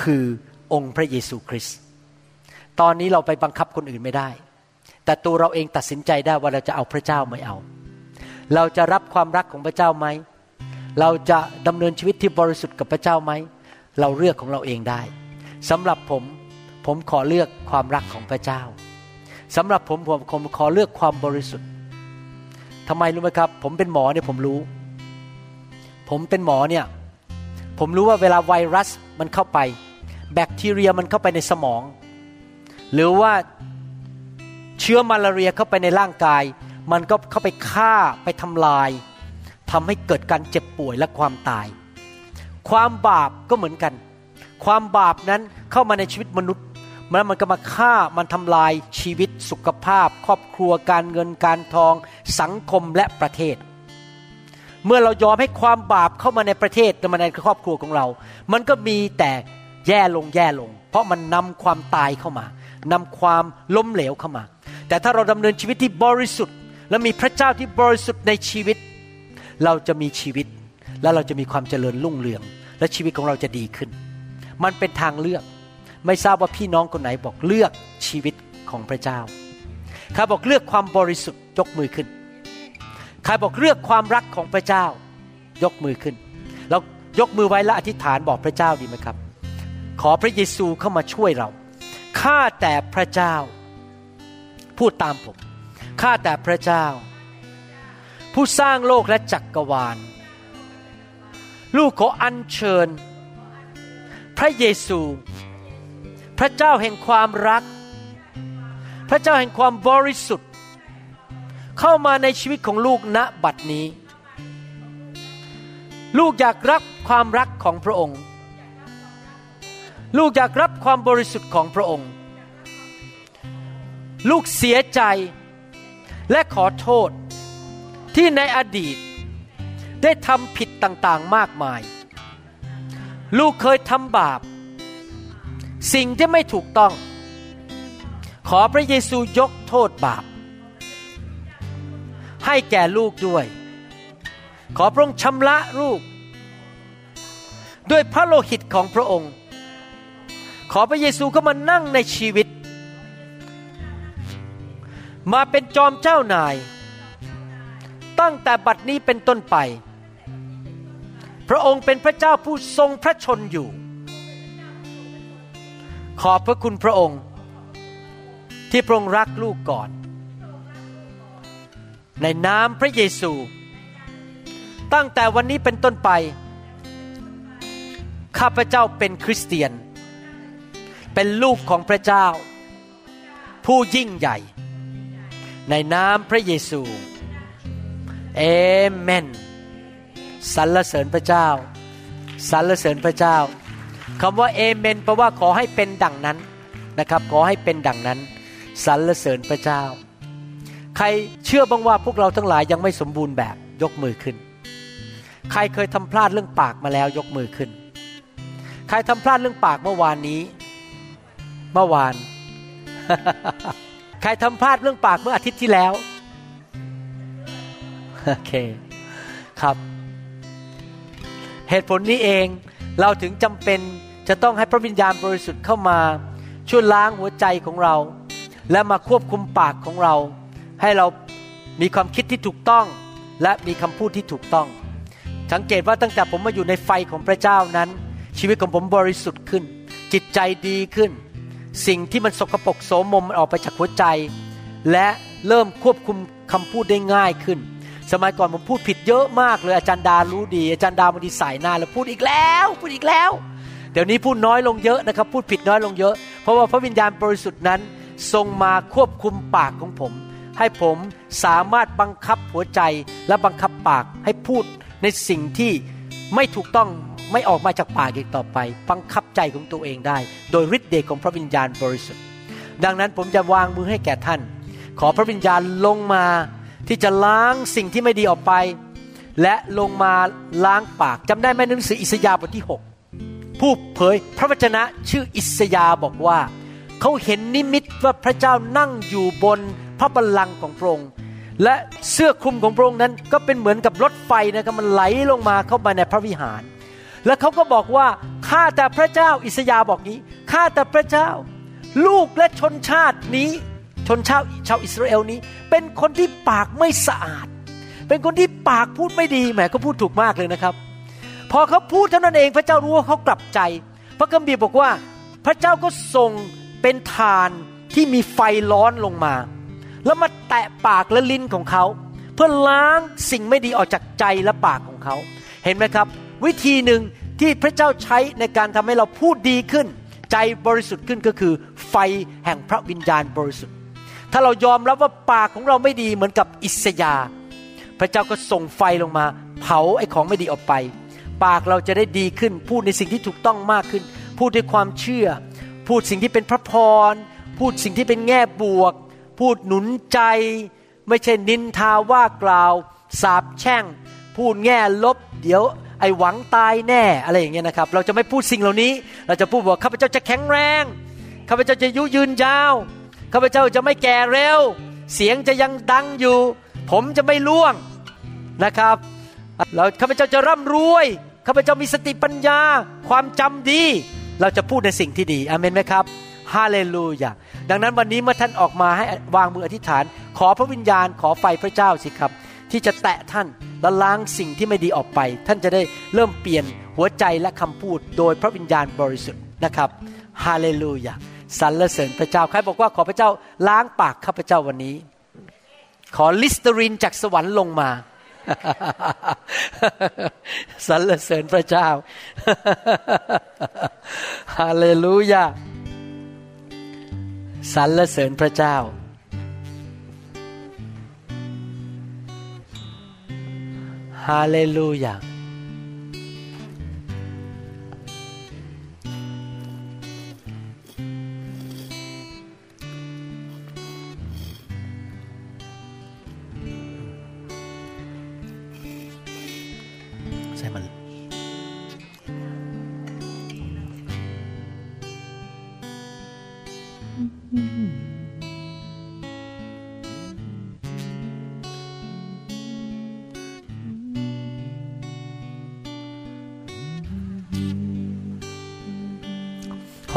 คือองค์พระเยซูคริสต์ ตอนนี้เราไปบังคับคนอื่นไม่ได้ แต่ตัวเราเองตัดสินใจได้ว่าเราจะเอาพระเจ้าไม่เอา เราจะรับความรักของพระเจ้าไหม เราจะดำเนินชีวิตที่บริสุทธิ์กับพระเจ้าไหม เราเลือกของเราเองได้สำหรับผมผมขอเลือกความรักของพระเจ้าสำหรับผมผมผมขอเลือกความบริสุทธิ์ทำไมรู้ไหมครับ ผมเป็นหมอเนี่ยผมรู้ ผมเป็นหมอเนี่ยผมรู้ว่าเวลาไวรัสมันเข้าไป แบคทีเรียมันเข้าไปในสมอง หรือว่าเชื้อมาลาเรียเข้าไปในร่างกาย มันก็เข้าไปฆ่าไปทำลายทำให้เกิดการเจ็บป่วยและความตาย ความบาปก็เหมือนกัน ความบาปนั้นเข้ามาในชีวิตมนุษย์แล้วมันก็มาฆ่ามันทำลายชีวิตสุขภาพ ครอบครัวการเงินการทอง สังคมและประเทศ เมื่อเรายอมให้ความบาปเข้ามาในประเทศและมาในครอบครัวของเรา มันก็มีแต่แย่ลงแย่ลง เพราะมันนำความตายเข้ามา นำความล้มเหลวเข้ามา แต่ถ้าเราดำเนินชีวิตที่บริสุทธิ์ และมีพระเจ้าที่บริสุทธิ์ในชีวิต เราจะมีชีวิต และเราจะมีความเจริญรุ่งเรือง และชีวิตของเราจะดีขึ้น มันเป็นทางเลือก ไม่ทราบว่าพี่น้องคนไหนบอกเลือกชีวิตของพระเจ้าใครบอกเลือกความบริสุทธิ์ยกมือขึ้นใครบอกเลือกความรักของพระเจ้า ยกมือขึ้นเรายกมือไว้และอธิษฐานบอกพระเจ้าดีไหมครับ ขอพระเยซูเข้ามาช่วยเรา ข้าแต่พระเจ้า พูดตามผมข้าแต่พระเจ้า ผู้สร้างโลกและจักกรวาล ลูกขออัญเชิญ พระเยซู พระเจ้าแห่งความรัก พระเจ้าแห่งความบริสุทธิ์ เข้ามาในชีวิตของลูกณบัดนี้ ลูกอยากรับความรักของพระองค์ ลูกอยากรับความบริสุทธิ์ของพระองค์ ลูกเสียใจและขอโทษที่ในอดีตได้ทำผิดต่างๆมากมาย ลูกเคยทำบาป สิ่งที่ไม่ถูกต้อง ขอพระเยซูยกโทษบาป ให้แก่ลูกด้วย ขอพระองค์ชำระลูก ด้วยพระโลหิตของพระองค์ ขอพระเยซูเข้ามานั่งในชีวิต มาเป็นจอมเจ้านาย ตั้งแต่บัดนี้เป็นต้นไป พระองค์เป็นพระเจ้าผู้ทรงพระชนอยู่ ขอบพระคุณพระองค์ ที่พระองค์รักลูกก่อน ในนามพระเยซู ตั้งแต่วันนี้เป็นต้นไป ข้าพเจ้าเป็นคริสเตียน เป็นลูกของพระเจ้า ผู้ยิ่งใหญ่ ในนามพระเยซูเอเมนสรรเสริญพระเจ้าสรรเสริญพระเจ้าคำว่าเอเมนแปลว่าขอให้เป็นดังนั้นนะครับ ขอให้เป็นดังนั้นสรรเสริญพระเจ้า ใครเชื่อบ้างว่าพวกเราทั้งหลายยังไม่สมบูรณ์แบบยกมือขึ้น ใครเคยทำพลาดเรื่องปากมาแล้วยกมือขึ้น ใครทำพลาดเรื่องปากเมื่อวานนี้ เมื่อวาน ใครทำพลาดเรื่องปากเมื่ออาทิตย์ที่แล้ว โอเค ครับ เหตุผลนี้เองเราถึงจำเป็นจะต้องให้พระวิญญาณบริสุทธิ์เข้ามา ช่วยล้างหัวใจของเรา และมาควบคุมปากของเรา ให้เรามีความคิดที่ถูกต้อง และมีคำพูดที่ถูกต้อง สังเกตว่าตั้งแต่ผมมาอยู่ในไฟของพระเจ้านั้น ชีวิตของผมบริสุทธิ์ขึ้น จิตใจดีขึ้น สิ่งที่มันสกปรกโสมมมันออกไปจากหัวใจ และเริ่มควบคุมคำพูดได้ง่ายขึ้น สมัยก่อนผมพูดผิดเยอะมากเลยอาจารย์ดารู้ดี อาจารย์ดาบางทีสายหน้าแล้วพูดอีกแล้วพูดอีกแล้ว เดี๋ยวนี้พูดน้อยลงเยอะนะครับ พูดผิดน้อยลงเยอะ เพราะว่าพระวิญญาณบริสุทธิ์นั้น ทรงมาควบคุมปากของผม ให้ผมสามารถบังคับหัวใจและบังคับปากให้พูดในสิ่งที่ไม่ถูกต้อง ไม่ออกมาจากปากอีกต่อไป บังคับใจของตัวเองได้ โดยฤทธิ์เดชของพระวิญญาณบริสุทธิ์ ดังนั้นผมจะวางมือให้แก่ท่าน ขอพระวิญญาณลงมาที่จะล้างสิ่งที่ไม่ดีออกไป และลงมาล้างปากจำได้ไหมหนังสืออิสยาห์บทที่ 6 ผู้เผยพระวจนะชื่ออิสยาห์บอกว่า เขาเห็นนิมิตว่าพระเจ้านั่งอยู่บนพระบัลลังก์ของพระองค์และเสื้อคลุมของพระองค์นั้นก็เป็นเหมือนกับรถไฟนะครับมันไหลลงมาเข้ามาในพระวิหาร แล้วเขาก็บอกว่าข้าแต่พระเจ้าอิสยาบอกนี้ข้าแต่พระเจ้า ลูกและชนชาตินี้ ชนชาติชาวอิสราเอลนี้ เป็นคนที่ปากไม่สะอาด เป็นคนที่ปากพูดไม่ดีแหมก็พูดถูกมากเลยนะครับ พอเขาพูดเท่านั้นเองพระเจ้ารู้ว่าเขากลับใจ พระคัมภีร์บอกว่า พระเจ้าก็ส่งเป็นทานที่มีไฟร้อนลงมา แล้วมาแตะปากและลิ้นของเขา เพื่อล้างสิ่งไม่ดีออกจากใจและปากของเขา เห็นไหมครับ วิธีหนึ่งที่พระเจ้าใช้ในการทำให้เราพูดดีขึ้น ใจบริสุทธิ์ขึ้นก็คือ ไฟแห่งพระวิญญาณบริสุทธิ์ ถ้าเรายอมรับว่าปากของเราไม่ดีเหมือนกับอิสยา พระเจ้าก็ส่งไฟลงมา เผาไอ้ของไม่ดีออกไป ปากเราจะได้ดีขึ้น พูดในสิ่งที่ถูกต้องมากขึ้น พูดด้วยความเชื่อ พูดสิ่งที่เป็นพระพร พูดสิ่งที่เป็นแง่บวก พูดหนุนใจ ไม่ใช่นินทาว่ากล่าว สาบแช่ง พูดแง่ลบ เดี๋ยว อ้หวังตายแน่อะไรอย่างเงี้ยนะครับ เราจะไม่พูดสิ่งเหล่านี้ เราจะพูดว่าข้าพเจ้าจะแข็งแรงข้าพเจ้าจะยุยืนยาวข้าพเจ้าจะไม่แก่เร็ว เสียงจะยังดังอยู่ ผมจะไม่ล่วงนะครับแล้วข้าพเจ้าจะร่ำรวยข้าพเจ้ามีสติปัญญา ความจำดี เราจะพูดในสิ่งที่ดีอเมนไหมครับฮาเลลูยาดังนั้นวันนี้เมื่อท่านออกมาให้วางมืออธิษฐาน ขอพระวิญญาณขอไฟพระเจ้าสิครับ ที่จะแตะท่านและล้างสิ่งที่ไม่ดีออกไป ท่านจะได้เริ่มเปลี่ยนหัวใจและคำพูดโดยพระวิญญาณบริสุทธิ์นะครับฮาเลลูยาสรรเสริญพระเจ้าใครบอกว่าขอพระเจ้าล้างปากข้าพเจ้าวันนี้ ขอลิสเตอรินจากสวรรค์ลงมาสรรเสริญพระเจ้าฮาเลลูยาสรรเสริญพระเจ้า ฮ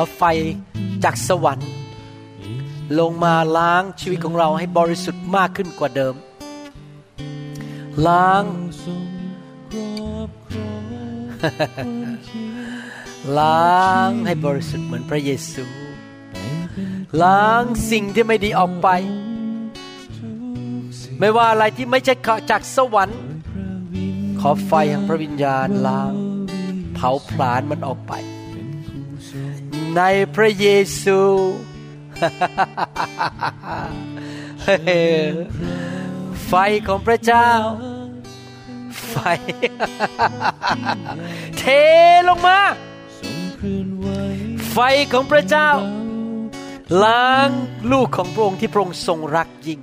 อไฟจากสวรรค์ ลงมาล้างชีวิตของเราให้บริสุทธิ์มากขึ้นกว่าเดิม ล้าง ล้างให้บริสุทธิ์เหมือนพระเยซู ล้างสิ่งที่ไม่ดีออกไป ไม่ว่าอะไรที่ไม่ใช่จากสวรรค์ ขอไฟแห่งพระวิญญาณล้าง เผาผลาญมันออกไป ในพระเยซูไฟของพระเจ้า ไฟ เทลงมา ไฟของพระเจ้า ล้างลูกของพระองค์ที่พระองค์ทรงรักยิ่ง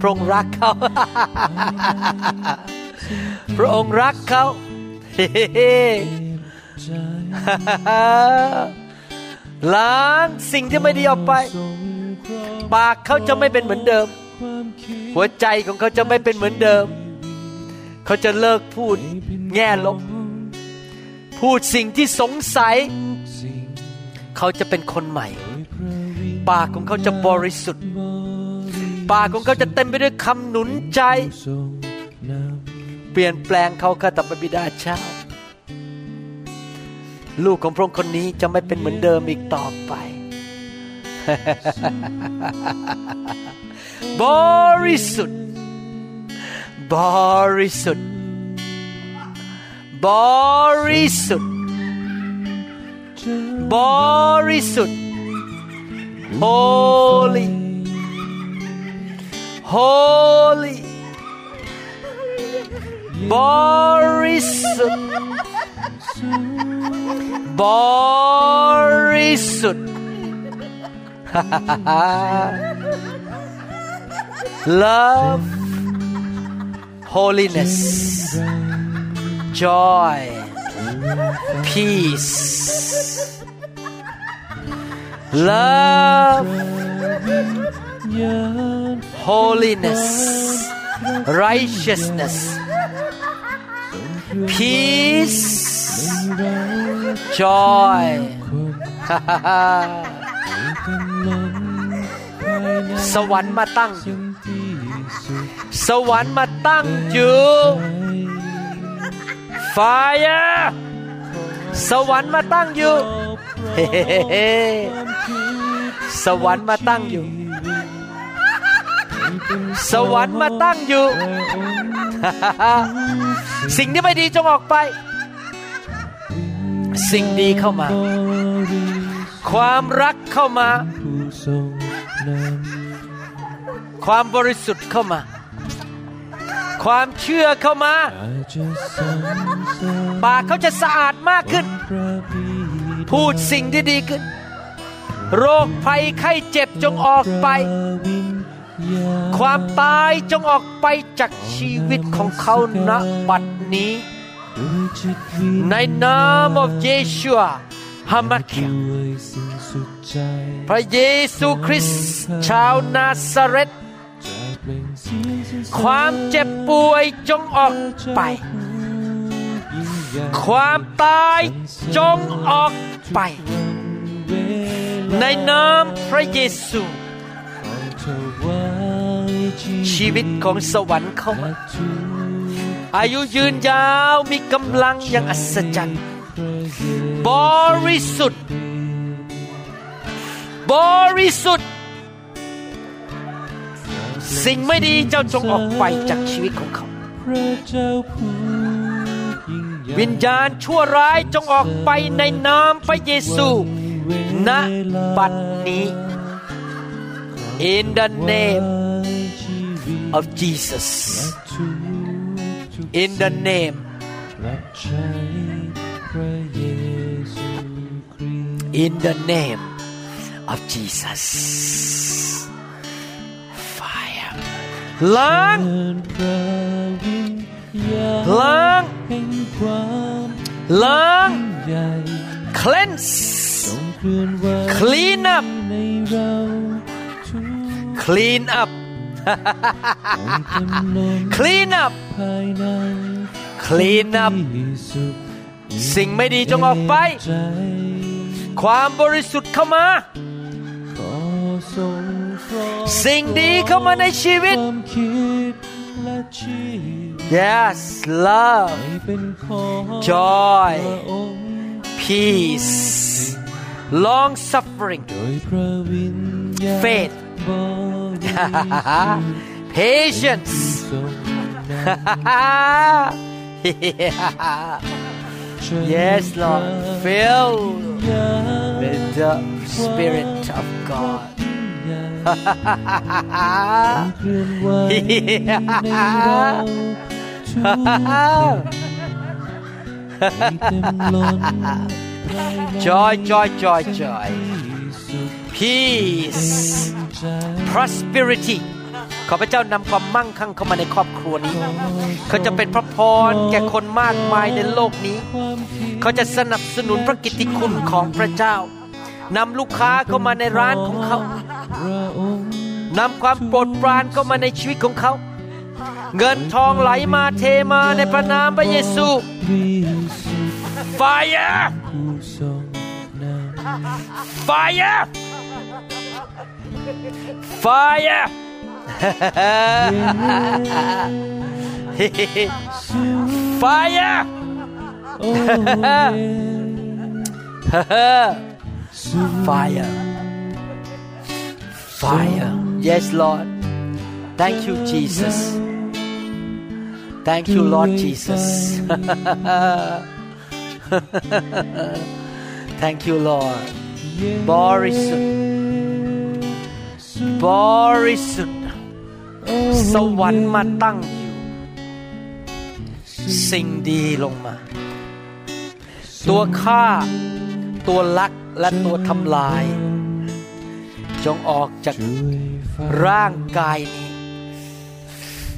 พระองค์รักเขา พระองค์รักเขา ล้างสิ่งที่ไม่ดีออกไป ปากเขาจะไม่เป็นเหมือนเดิม หัวใจของเขาจะไม่เป็นเหมือนเดิม เขาจะเลิกพูดแง่ลบ พูดสิ่งที่สงสัย เขาจะเป็นคนใหม่ ปากของเขาจะบริสุทธิ์ ปากของเขาจะเต็มไปด้วยคำหนุนใจ เปลี่ยนแปลงเขาข้าแต่พระบิดาเจ้า ลูกของพระองค์คนนี้จะไม่เป็นเหมือนเดิมอีกต่อไป บริสุทธิ์ บริสุทธิ์ บริสุทธิ์ บริสุทธิ์ holy holy บริสุทธิ์ บริสุทธิ์ love holiness joy peace love holiness righteousness Peace joy สวรรค์มาตั้งอยู่สวรรค์มาตั้งอยู่ fire สวรรค์มาตั้งอยู่เฮ้ สวรรค์มาตั้งอยู่ สิ่งที่ไม่ดีจงออกไป สิ่งดีเข้ามา ความรักเข้ามา ความบริสุทธิ์เข้ามา ความเชื่อเข้ามาปากเขาจะสะอาดมากขึ้น พูดสิ่งที่ดีขึ้น โรคภัยไข้เจ็บจงออกไป ความตายจงออกไปจากชีวิตของเขาณบัดนี้ ในนามของเยชูฮามาเคียพระเยซูคริสต์ชาวนาซาเรตความเจ็บป่วยจงออกไป ความตายจงออกไป ในนามพระเยซู ชีวิตของสวรรค์เข้ามา อายุยืนยาวมีกำลังอย่างอัศจรรย์บริสุทธิ์บริสุทธิ์ สิ่งไม่ดีเจ้าจงออกไปจากชีวิตของเขา วิญญาณชั่วร้ายจงออกไปในนามพระเยซูณบัดนี้ in the name of Jesus. In the name. In the name of Jesus. Fire. Learn. Learn. Learn. Cleanse. Clean up. Clean up clean up clean up สิ่งไม่ดีจงออกไป ความบริสุทธิ์เข้ามา สิ่งดีเข้ามาในชีวิต yes love joy peace long suffering faith patience. Yes Lord. Fill with the Spirit of God. Joy joy joy joy peace prosperity ขอพระเจ้านำความมั่งคั่งเข้ามาในครอบครัวนี้ เขาจะเป็นพระพรแก่คนมากมายในโลกนี้ เขาจะสนับสนุนพระกิตติคุณของพระเจ้านำลูกค้าเข้ามาในร้านของเขานำความโปรดปรานเข้ามาในชีวิตของเขา เงินทองไหลมาเทมาในพระนามพระเยซู Fire Fire Fire! Fire! Fire. Fire. Yes, Lord. Thank you, Jesus. Thank you, Lord Jesus. Thank you, Lord. Boris. บริสุทธิ์สวรรค์มาตั้งอยู่ สิ่งดีลงมา ตัวฆ่า ตัวลักและตัวทำลาย จงออกจากร่างกายนี้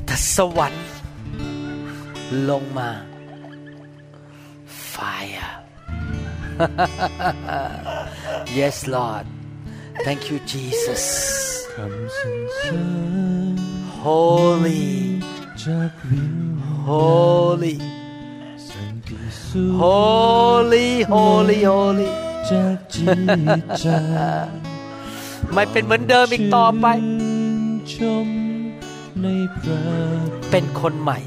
แต่สวรรค์ลงมา fire yes Lord thank you Jesus holy holy holy holy holy ไม่เป็นเหมือนเดิมอีกต่อไป เป็นคนใหม่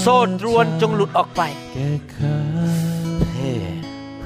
โซ่ตรวนจงหลุดออกไป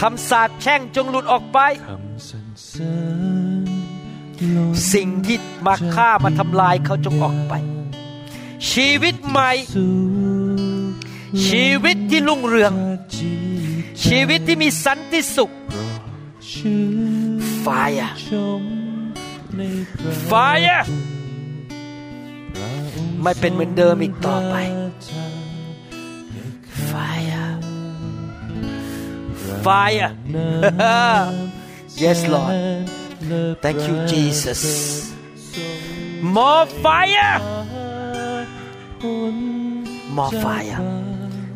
คำสาปแช่งจงหลุดออกไปสิ่งที่มาฆ่ามาทำลายเขาจงออกไป ชีวิตใหม่ ชีวิตที่รุ่งเรือง ชีวิตที่มีสันติสุข Fire Fire ไม่เป็นเหมือนเดิมอีกต่อไป Fire Yes Lord Thank you Jesus More fire More fire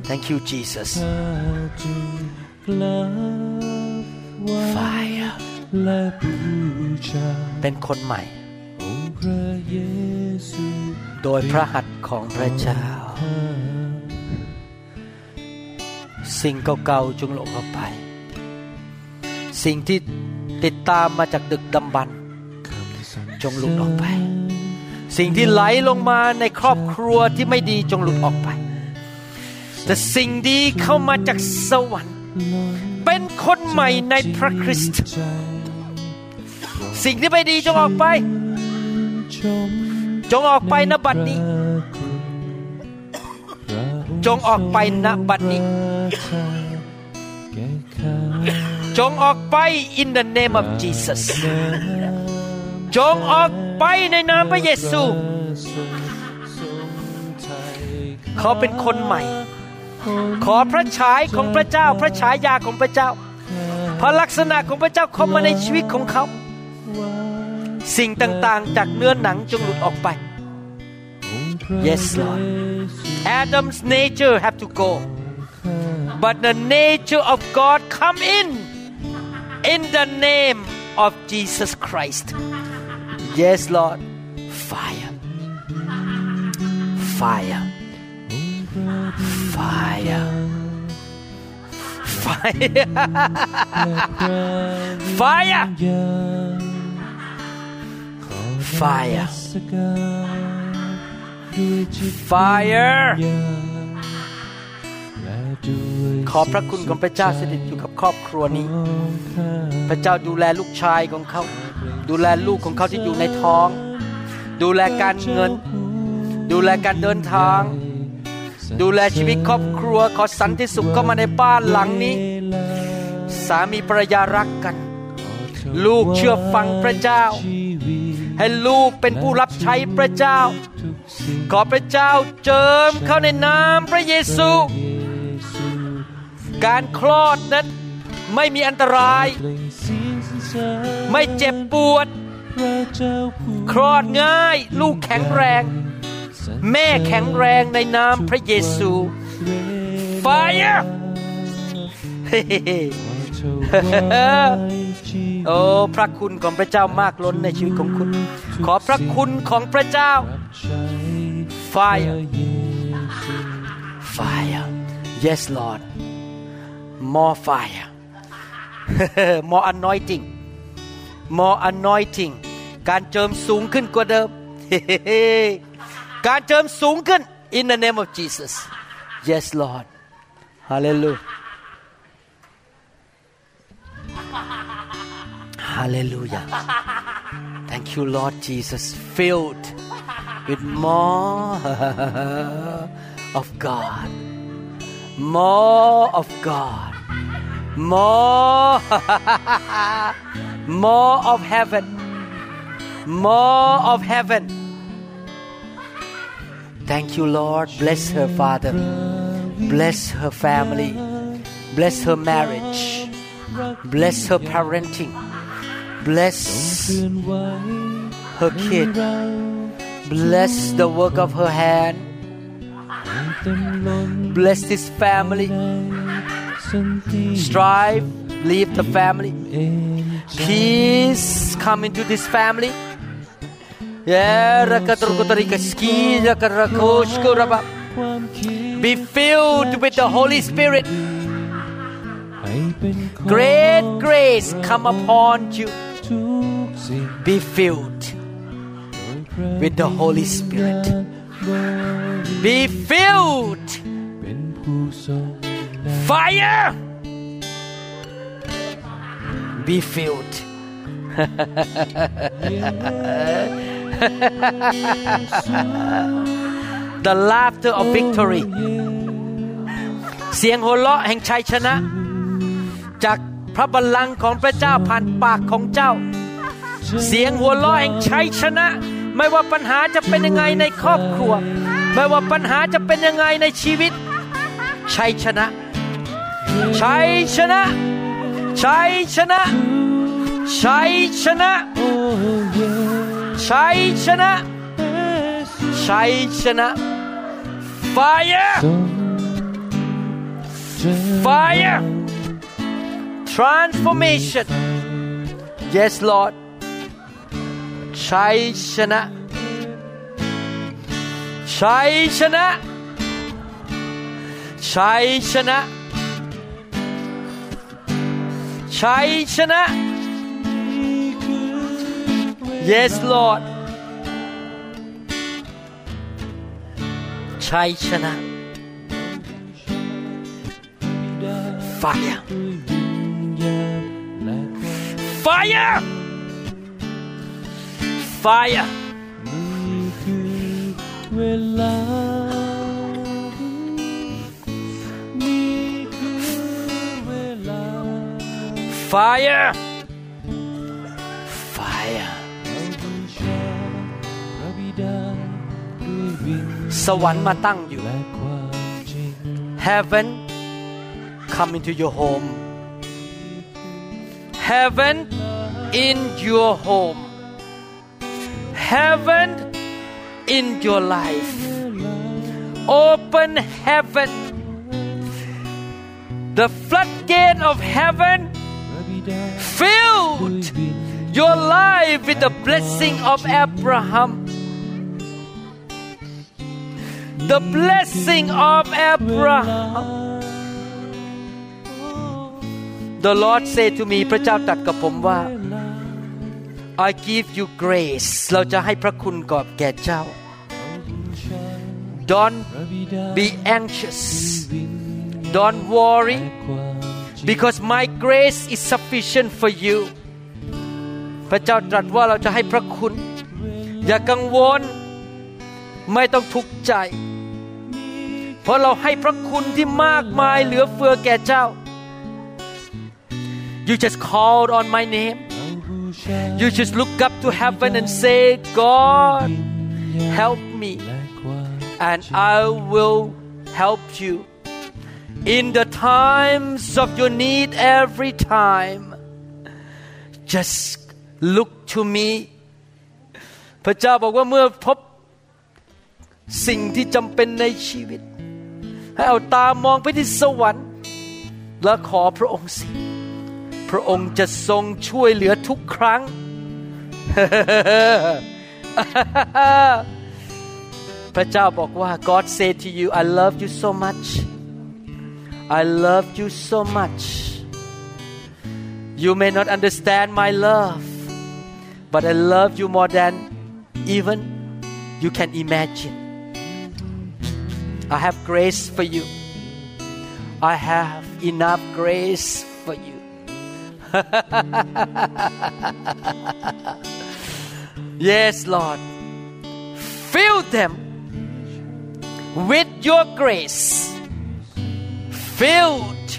Thank you Jesus Fire เป็นคนใหม่ โดยพระหัตถ์ของพระเจ้า สิ่งเก่าๆจงหลงออกไป สิ่งที่ติดตามมาจากดึกดำบรรพ์จงหลุดออกไป สิ่งที่ไหลลงมาในครอบครัวที่ไม่ดีจงหลุดออกไป แต่สิ่งดีเข้ามาจากสวรรค์ เป็นคนใหม่ในพระคริสต์สิ่งที่ไม่ดีจงออกไป จงออกไปณบัดนี้ จงออกไปณบัดนี้ จงออกไป in the name of Jesus จงออกไปในนามพระเยซู เขาเป็นคนใหม่ ขอพระฉายของพระเจ้า พระฉายาของพระเจ้า พระลักษณะของพระเจ้าเข้ามาในชีวิตของเขา สิ่งต่างๆ จากเนื้อหนังจงหลุดออกไป Yes Lord Adam's nature have to go. But the nature of God come in. In the name of Jesus Christ. Yes Lord. Fire. Fire. Fire. Fire. Fire. Fire fire ขอพระคุณของพระเจ้าสถิตอยู่กับครอบครัวนี้ พระเจ้าดูแลลูกชายของเขา ดูแลลูกของเขาที่อยู่ในท้อง ดูแลการเงิน ดูแลการเดินทาง ดูแลชีวิตครอบครัว ขอสันติสุขเข้ามาในบ้านหลังนี้ สามีภรรยารักกัน ลูกเชื่อฟังพระเจ้า ให้ลูกเป็นผู้รับใช้พระเจ้า ขอพระเจ้าเจิมเข้าในนามพระเยซู การคลอดนั้นไม่มีอันตราย ไม่เจ็บปวด คลอดง่าย ลูกแข็งแรง แม่แข็งแรงในนามพระเยซู Fire โอ้พระคุณของพระเจ้ามากล้นในชีวิตของคุณ ขอพระคุณของพระเจ้า Fire Fire Yes Lord More fire More anointing More anointing การเจิมสูงขึ้นกว่าเดิม การเจิมสูงขึ้น In the name of Jesus Yes Lord Hallelujah Hallelujah. Thank you, Lord Jesus. Filled with more of God. More of God. More. more of heaven. More of heaven. Thank you, Lord. Bless her, Father. Bless her family. Bless her marriage. Bless her parenting. Bless her kid. Bless the work of her hand. Bless this family. Strive, leave the family. Peace come into this family. Be filled with the Holy Spirit. Great grace come upon you. Be filled with the Holy Spirit. Be filled. Fire. Be filled. the laughter of victory เสียงหัวเราะแห่งชัยชนะ จากพระบัลลังก์ของพระเจ้าผ่านปากของเจ้า เสียงหัวเราะแห่งชัยชนะ ไม่ว่าปัญหาจะเป็นยังไงในครอบครัว ไม่ว่าปัญหาจะเป็นยังไงในชีวิต ชัยชนะ ชัยชนะ ชัยชนะ ชัยชนะ ชัยชนะ ชัยชนะ Fire Fire Transformation Yes Lord ชัยชนะ ชัยชนะ ชัยชนะ ชัยชนะ Yes Lord ชัยชนะ Fire Fire Fire เวลานี่คือเวลา Fire Fire บูชาพระบิดาด้วยวิญ สวรรค์มาตั้งอยู่ และความจริง Heaven come into your home Heaven in your home Heaven in your life Open heaven The floodgate of heaven พระบิดา filled your life with the blessing of Abraham. The blessing of Abraham. The Lord said to me พระเจ้าตรัสกับผมว่า I give you grace เราจะให้พระคุณกับแก่เจ้า Don't be anxious don't worry because my grace is sufficient for you พระเจ้าตรัสว่าเราจะให้พระคุณ อย่ากังวล ไม่ต้องทุกข์ใจ เพราะเราให้พระคุณที่มากมายเหลือเฟือแก่เจ้า You just called on my name You just look up to heaven and say God help me and I will help you in the times of your need every time just look to me พระเจ้าบอกว่าเมื่อพบสิ่งที่จำเป็นในชีวิต ให้เอาตามองไปที่สวรรค์ และขอพระองค์สิ พระองค์จะทรงช่วยเหลือทุกครั้ง พระเจ้าบอกว่า God say to you I love you so much I love you so much you may not understand my love but I love you more than even you can imagine I have grace for you I have enough grace for you yes Lord. Fill them with your grace. Filled.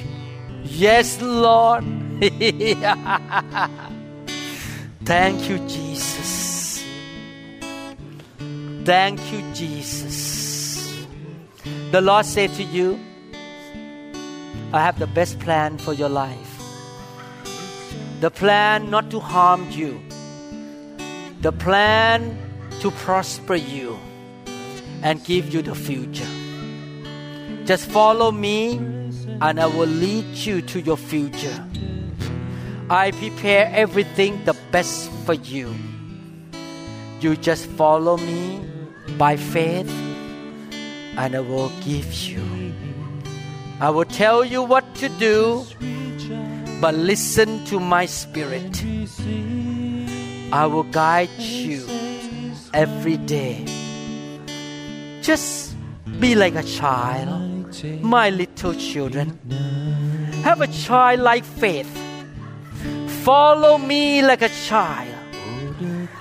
Yes Lord. Thank you Jesus. Thank you Jesus. The Lord said to you I have the best plan for your life. The plan not to harm you, the plan to prosper you and give you the future. Just follow me and I will lead you to your future. I prepare everything the best for you. You just follow me by faith and I will give you. I will tell you what to do but listen to my spirit. I will guide you every day. Just be like a child, my little children. Have a childlike faith. Follow me like a child,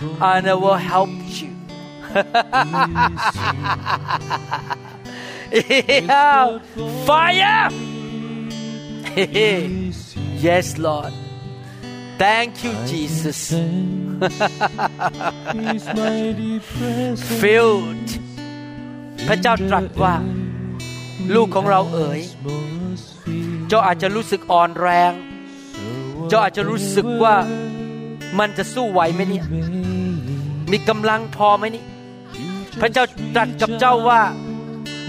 and I will help you. yeah. Fire! Yes, Lord. Thank you, Jesus. Filled พระเจ้าตรัสว่า ลูกของเราเอ๋ย เจ้าอาจจะรู้สึกอ่อนแรง เจ้าอาจจะรู้สึกว่ามันจะสู้ไหวไหมเนี่ย มีกำลังพอไหมนี่ พระเจ้าตรัสกับเจ้าว่า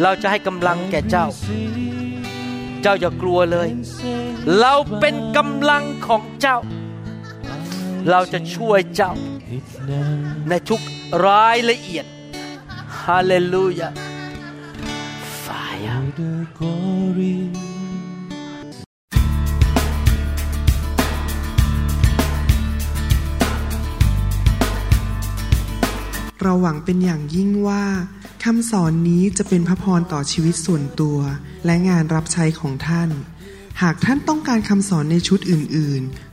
เราจะให้กำลังแก่เจ้า เจ้าอย่ากลัวเลย เราเป็นกำลังของเจ้า เราจะช่วยเจ้าในทุกรายละเอียดฮาเลลูยา Fire เราหวังเป็นอย่างยิ่งว่าคำสอนนี้จะเป็นพระพรต่อชีวิตส่วนตัว และงานรับใช้ของท่าน หากท่านต้องการคำสอนในชุดอื่น ๆ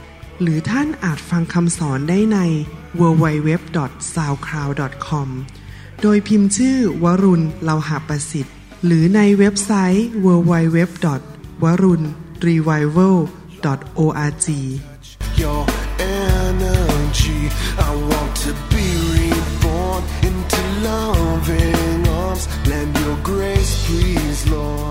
หรือท่านอาจฟังคำสอนได้ใน www.soundcloud.com โดยพิมพ์ชื่อวรุณเลาหาประสิทธิ์ หรือในเว็บไซต์ www. วรุณ revival org Your energy I want to be reborn into loving arms Lend your grace please Lord